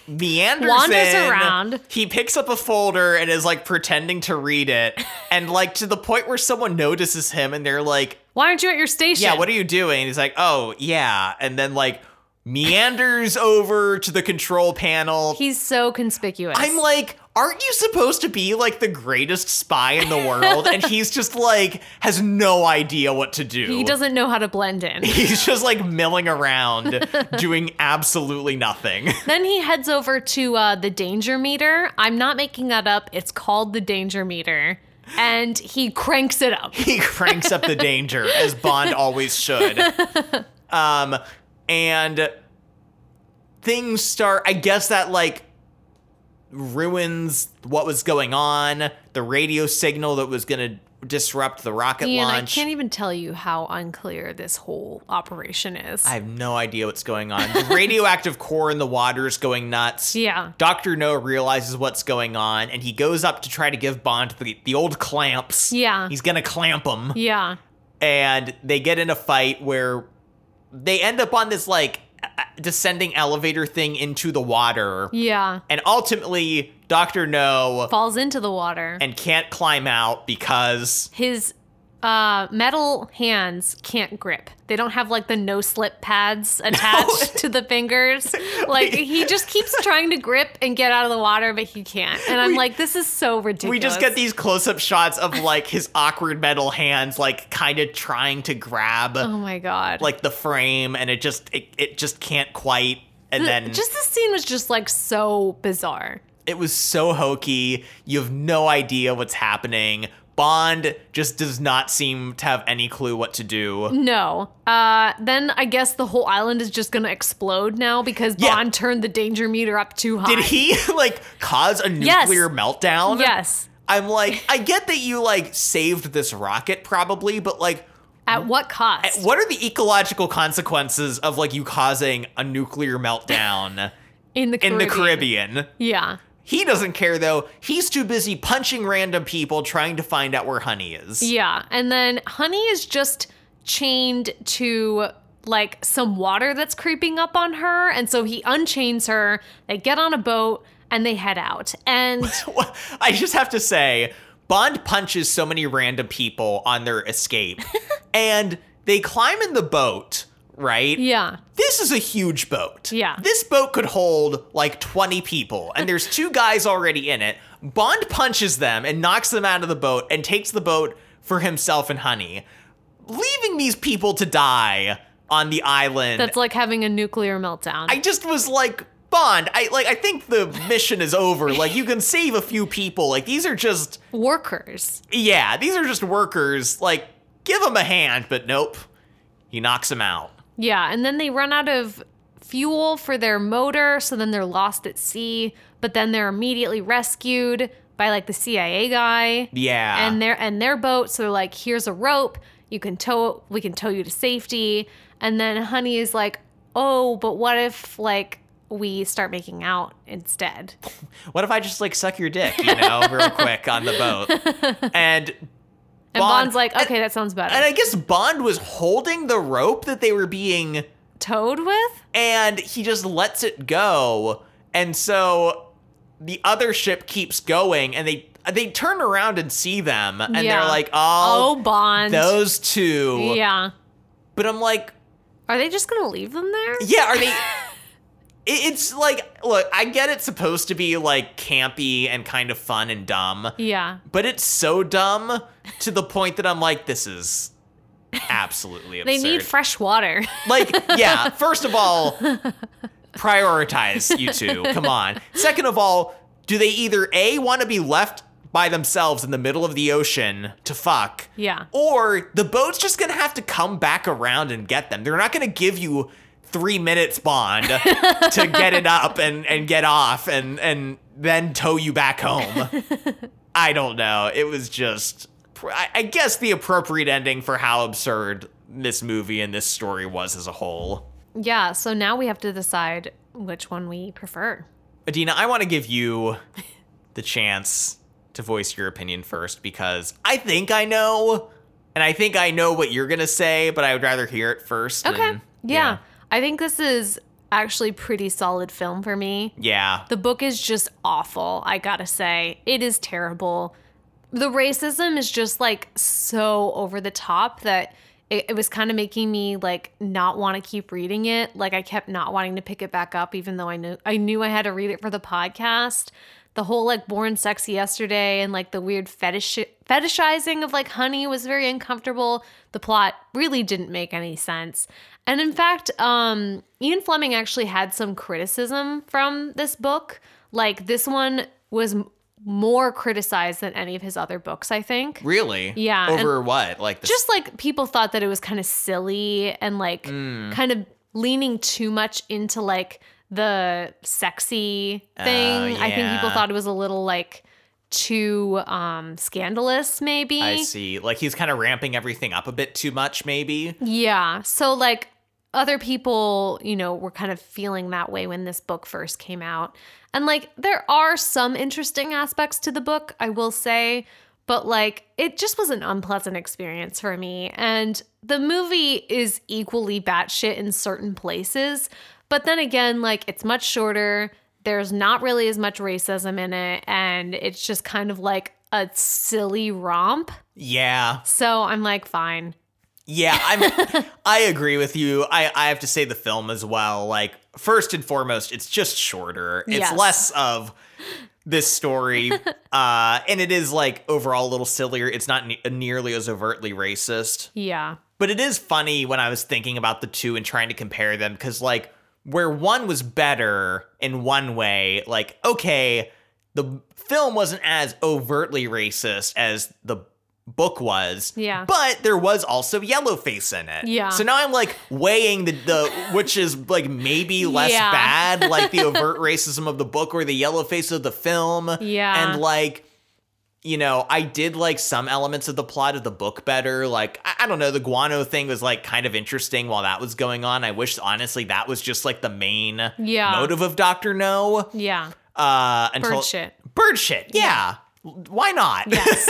meanders
Wanders
in.
around.
He picks up a folder and is like pretending to read it. and like to the point where someone notices him and they're like,
Why aren't you at your station?
Yeah, what are you doing? And he's like, Oh, yeah. And then like meanders over to the control panel.
He's so conspicuous.
I'm like, aren't you supposed to be like the greatest spy in the world? and he's just like has no idea what to do.
he doesn't know how to blend in.
He's just like milling around, doing absolutely nothing.
then he heads over to uh, the danger meter. I'm not making that up. It's called the danger meter. And he cranks it up.
he cranks up the danger as Bond always should. Um, and things start. I guess that like ruins what was going on. The radio signal that was gonna disrupt the rocket
Ian, I can't even tell you how unclear this whole operation is.
I have no idea what's going on. The radioactive core in the water is going nuts.
yeah.
Dr. No realizes what's going on and he goes up to try to give Bond the, the old clamps.
Yeah.
He's gonna clamp him.
Yeah.
And they get in a fight where they end up on this like descending elevator thing into the water.
Yeah.
And ultimately, Dr. No
Falls into the water.
and can't climb out because
His uh, metal hands can't grip. They don't have like the no slip pads attached to the fingers. Like he just keeps trying to grip and get out of the water, but he can't. And I'm
We-
like, this is so ridiculous.
we just get these close up shots of like his awkward metal hands, like kind of trying to grab.
Oh my god!
like the frame and it just it, it just can't quite and
The-
then
just this scene was just like so bizarre.
it was so hokey you have no idea what's happening bond just does not seem to have any clue what to do
No. Uh, then I guess the whole island is just gonna explode now because
Yeah.
Bond turned the danger meter up too high.
did he like cause a
Yes.
nuclear meltdown
Yes.
i'm like i get that you like saved this rocket probably but like
At what cost?
what are the ecological consequences of like you causing a nuclear meltdown
in the
in the caribbean
Yeah.
He doesn't care though. He's too busy punching random people trying to find out where Honey is.
Yeah. And then Honey is just chained to like some water that's creeping up on her. And so he unchains her. They get on a boat and they head out. And
I just have to say, Bond punches so many random people on their escape, and they climb in the boat, right?
Yeah.
This is a huge boat.
Yeah.
This boat could hold like 20 people, and there's two guys already in it. Bond punches them and knocks them out of the boat and takes the boat for himself and Honey, leaving these people to die on the island.
That's like having a nuclear meltdown.
I just was like, Bond, I like I think the mission is over. Like you can save a few people. Like these are just
Workers.
yeah, these are just workers. Like give them a hand, but nope. He knocks them out.
Yeah, and then they run out of fuel for their motor, so then they're lost at sea, but then they're immediately rescued by like the CIA guy.
Yeah.
And their and their boat, so they're like, here's a rope, you can tow we can tow you to safety. And then Honey is like, Oh, but what if like we start making out instead?
What if I just like suck your dick, you know, real quick on the boat? And
And Bond's like, okay, that sounds better.
and I guess Bond was holding the rope that they were being
Towed with?
and he just lets it go. And so the other ship keeps going and they they turn around and see them and
Yeah.
they're like, "Oh,
Oh, Bond.
those two.
Yeah.
But I'm like,
Are they just gonna leave them there?
yeah, are they It's like, look, I get it's supposed to be like campy and kind of fun and dumb,
Yeah.
but it's so dumb to the point that I'm like, this is absolutely absurd.
They need fresh water.
Like, yeah, first of all, prioritize you two. Come on. Second of all, do they either A, want to be left by themselves in the middle of the ocean to fuck?
Yeah.
Or the boat's just gonna have to come back around and get them. They're not gonna give you three minutes bond to get it up and, and get off and, and then tow you back home. I don't know. It was just, I I guess, the appropriate ending for how absurd this movie and this story was as a whole.
Yeah, so now we have to decide which one we prefer.
Adina, I want to give you the chance to voice your opinion first because I think I know, and I think I know what you're gonna say, but I would rather hear it first.
Okay.
and-
yeah. I think this is actually pretty solid film for me.
Yeah.
The book is just awful, I gotta say. It is terrible. The racism is just like so over the top that it, it was kind of making me like not want to keep reading it. Like I kept not wanting to pick it back up, even though I knew I knew I had to read it for the podcast. The whole like born sexy yesterday and like the weird fetish fetishizing of like honey was very uncomfortable. The plot really didn't make any sense. And in fact, um, Ian Fleming actually had some criticism from this book. Like this one was m- more criticized than any of his other books, I think.
Really?
Yeah, and-
Over what? Like the
Just like people thought that it was kind of silly and like kind of leaning too much into like the sexy thing. I think people thought it was a little like too um scandalous maybe.
I see. Like he's kind of ramping everything up a bit too much, maybe.
Yeah. So like other people, you know, were kind of feeling that way when this book first came out. And like there are some interesting aspects to the book, I will say, but like it just was an unpleasant experience for me. And the movie is equally batshit in certain places, but then again, like it's much shorter. There's not really as much racism in it, and it's just kind of like a silly romp.
Yeah.
So I'm like, fine.
Yeah, I'm I agree with you. I I have to say the film as well. Like first and foremost, it's just shorter. It's
Yes.
less of this story uh and it is like overall a little sillier. It's not ne- nearly as overtly racist.
Yeah.
But it is funny when I was thinking about the two and trying to compare them because, like, where one was better in one way, like, okay, the film wasn't as overtly racist as the book was.
Yeah.
But there was also yellowface in it.
Yeah.
So now I'm like weighing the, the which is like maybe less
Yeah.
bad, like the overt racism of the book or the yellowface of the film.
Yeah.
And like you know, I did like some elements of the plot of the book better. Like, I, I don't know, the guano thing was like kind of interesting while that was going on. I wish, honestly, that was just like the main
Yeah.
motive of Doctor No.
Yeah.
Uh, until
Bird shit.
Bird shit, yeah. Why not?
Yes.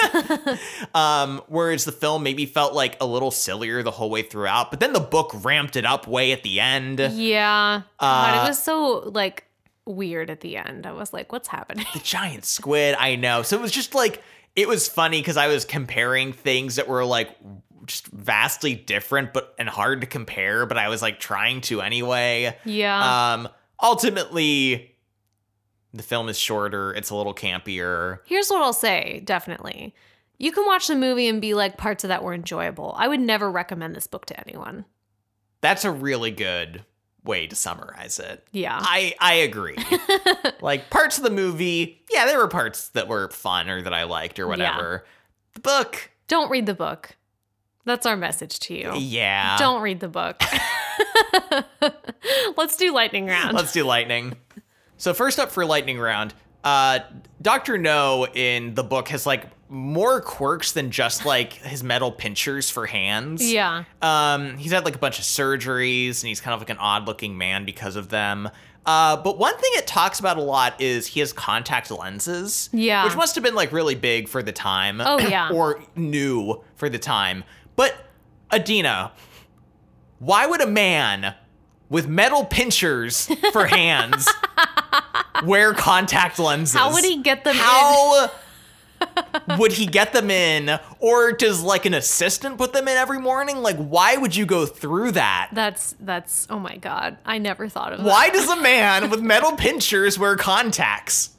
um, whereas the film maybe felt like a little sillier the whole way throughout, but then the book ramped it up way at the end.
yeah. God,
Uh,
it was so like weird at the end. I was like, what's happening?
the giant squid i know so it was just like it was funny because I was comparing things that were like just vastly different but and hard to compare, but I was like trying to anyway.
Yeah.
Um ultimately the film is shorter, it's a little campier.
Here's what I'll say, definitely. You can watch the movie and be like, parts of that were enjoyable. I would never recommend this book to anyone.
That's a really good way to summarize it.
Yeah.
I I agree. like parts of the movie, yeah, there were parts that were fun or that I liked or whatever. The book,
Don't read the book. That's our message to you.
yeah.
Don't read the book. Let's do lightning round.
Let's do lightning. So first up for lightning round, uh Dr. No in the book has like more quirks than just like his metal pinchers for hands.
yeah.
Um, he's had like a bunch of surgeries and he's kind of like an odd looking man because of them. Uh, but one thing it talks about a lot is he has contact lenses.
Yeah.
Which must have been like really big for the time.
Oh, yeah.
or new for the time. But Adina, why would a man with metal pinchers for hands wear contact lenses?
How would he get them in?
How would he get them in? Or does like an assistant put them in every morning? Like, why would you go through that?
That's that's oh my god. I never thought of that.
Why does a man with metal pinchers wear contacts?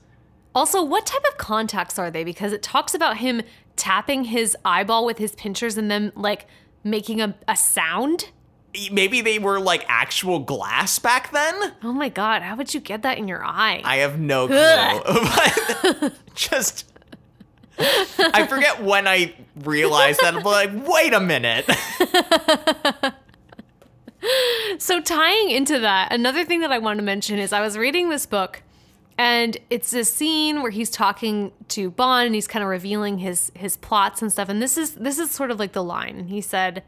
Also, what type of contacts are they? Because it talks about him tapping his eyeball with his pinchers and then like making a, a sound.
Maybe they were like actual glass back then?
Oh my god, how would you get that in your eye?
I have no clue. But just. I forget when I realized that. I'm like, wait a minute.
So tying into that, another thing that I want to mention is I was reading this book and it's a scene where he's talking to Bond and he's kind of revealing his his plots and stuff and this is this is sort of like the line. He said,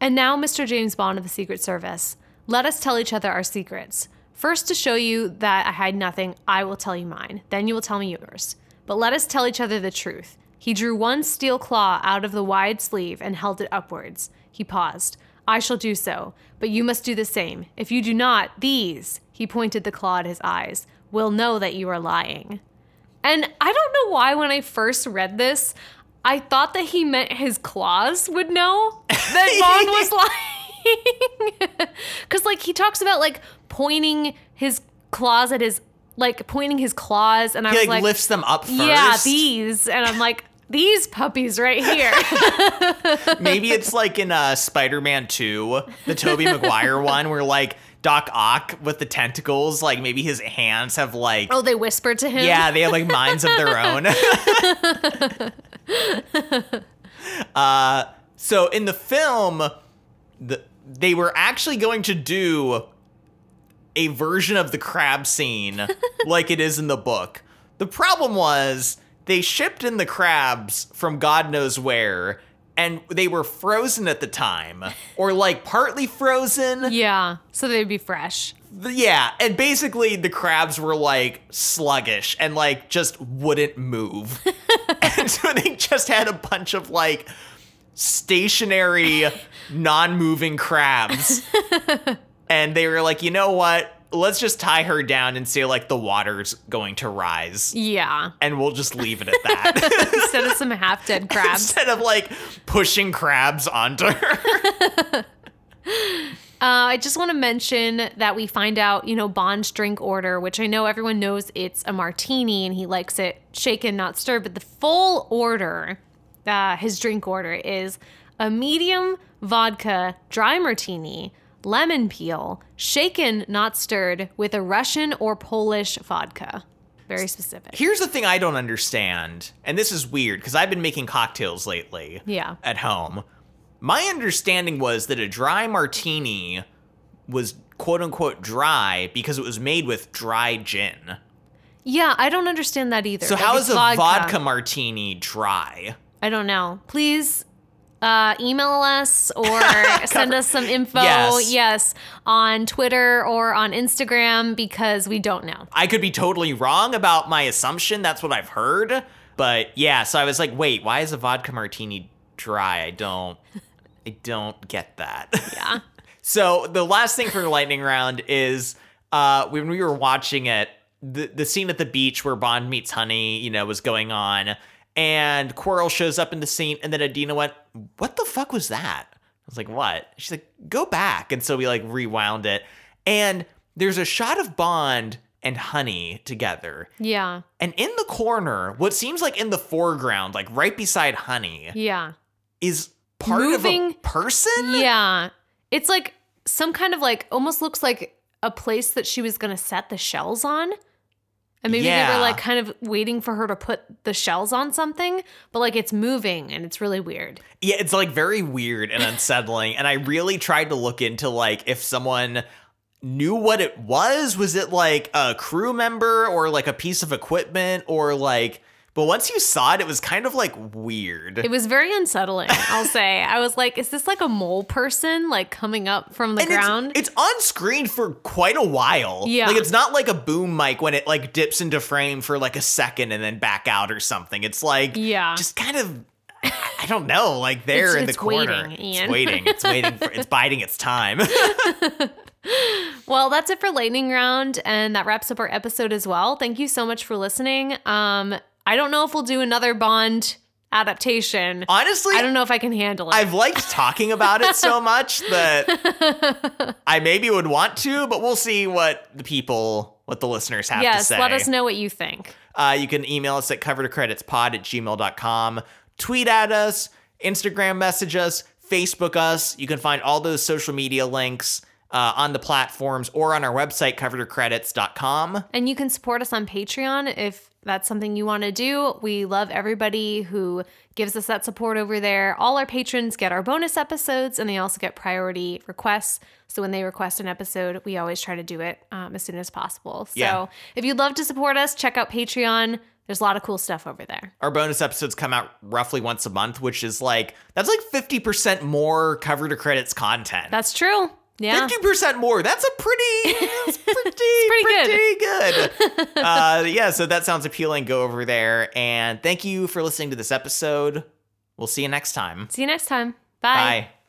"And now Mr. James Bond of the Secret Service, let us tell each other our secrets. First to show you that I hide nothing, I will tell you mine. Then you will tell me yours. But let us tell each other the truth." He drew one steel claw out of the wide sleeve and held it upwards. He paused. I shall do so, but you must do the same. If you do not, these, he pointed the claw at his eyes, will know that you are lying. And I don't know why when I first read this, I thought that he meant his claws would know that Bond was lying. Cause like he talks about like pointing his claws at his like pointing his claws and I
He
was
like,
like,
lifts them up first.
yeah, these. And I'm like, these puppies right here.
Maybe it's like in uh, Spider-Man 2, the Tobey Maguire one, where like Doc Ock with the tentacles, like maybe his hands have like
oh, they whispered to him.
yeah, they have like minds of their own. uh, so in the film, the, they were actually going to do a version of the crab scene like it is in the book. The problem was they shipped in the crabs from God knows where, and they were frozen at the time, or like partly frozen.
Yeah. So they'd be fresh.
Yeah, and basically the crabs were like sluggish and like just wouldn't move. and so they just had a bunch of like stationary, non moving crabs. and they were like, you know what? Let's just tie her down and say like the water's going to rise.
Yeah.
And we'll just leave it at that.
Instead of some half dead crabs.
Instead of like pushing crabs onto her.
Uh, I just want to mention that we find out, you know, Bond's drink order, which I know everyone knows it's a martini and he likes it shaken, not stirred. But the full order, uh, his drink order is a medium vodka dry martini, lemon peel, shaken, not stirred, with a Russian or Polish vodka. Very specific.
Here's the thing I don't understand, and this is weird because I've been making cocktails lately.
Yeah.
At home. My understanding was that a dry martini was quote unquote dry because it was made with dry gin.
Yeah, I don't understand that either.
So
Like,
how is a vodka. martini dry?
I don't know. Please uh, email us or send us some info.
Yes.
yes, on Twitter or on Instagram because we don't know.
I could be totally wrong about my assumption. That's what I've heard. But yeah, so I was like, wait, why is a vodka martini dry? I don't I don't get that.
Yeah.
So the last thing for the lightning round is uh, when we were watching it, the the scene at the beach where Bond meets Honey, you know, was going on, And Quarrel shows up in the scene, and then Adina went, What the fuck was that? I was like, What? She's like, Go back. And so we like rewound it. And there's a shot of Bond and Honey together.
Yeah.
And in the corner, what seems like in the foreground, like right beside Honey,
Yeah.
is part of
Moving-
a person?
Yeah. It's like some kind of like almost looks like a place that she was going to set the shells on. And maybe they were like kind of waiting for her to put the shells on something, but like it's moving and it's really weird.
Yeah, it's like very weird and unsettling. and I really tried to look into like if someone knew what it was. Was it like a crew member or like a piece of equipment or like but once you saw it, it was kind of like weird.
It was very unsettling, I'll say. I was like, is this like a mole person like coming up from the
and
ground?
It's, it's on screen for quite a while.
Yeah.
Like it's not like a boom mic when it like dips into frame for like a second and then back out or something. It's like
Yeah.
just kind of I don't know, like there in the corner.
waiting,
It's waiting. It's waiting for it's biding its time.
Well, that's it for lightning round, and that wraps up our episode as well. Thank you so much for listening. Um, I don't know if we'll do another Bond adaptation.
Honestly,
I don't know if I can handle it.
I've liked talking about it so much that I maybe would want to, but we'll see what the people, what the listeners have to say.
yes, let us know what you think.
Uh, you can email us at cover to credits pod at gmail.com, tweet at us, Instagram message us, Facebook us. You can find all those social media links uh, on the platforms or on our website, covertocredits.com.
And you can support us on Patreon if that's something you want to do. We love everybody who gives us that support over there. All our patrons get our bonus episodes and they also get priority requests. So when they request an episode, we always try to do it um, as soon as possible. So
Yeah.
if you'd love to support us, check out Patreon. There's a lot of cool stuff over there.
Our bonus episodes come out roughly once a month, which is like, that's like 50% more cover to credits content.
That's true. Yeah.
50% more. That's a pretty, that's pretty,
pretty good.
good. uh, yeah, so that sounds appealing. Go over there. And thank you for listening to this episode. We'll see you next time.
See you next time. Bye.
Bye.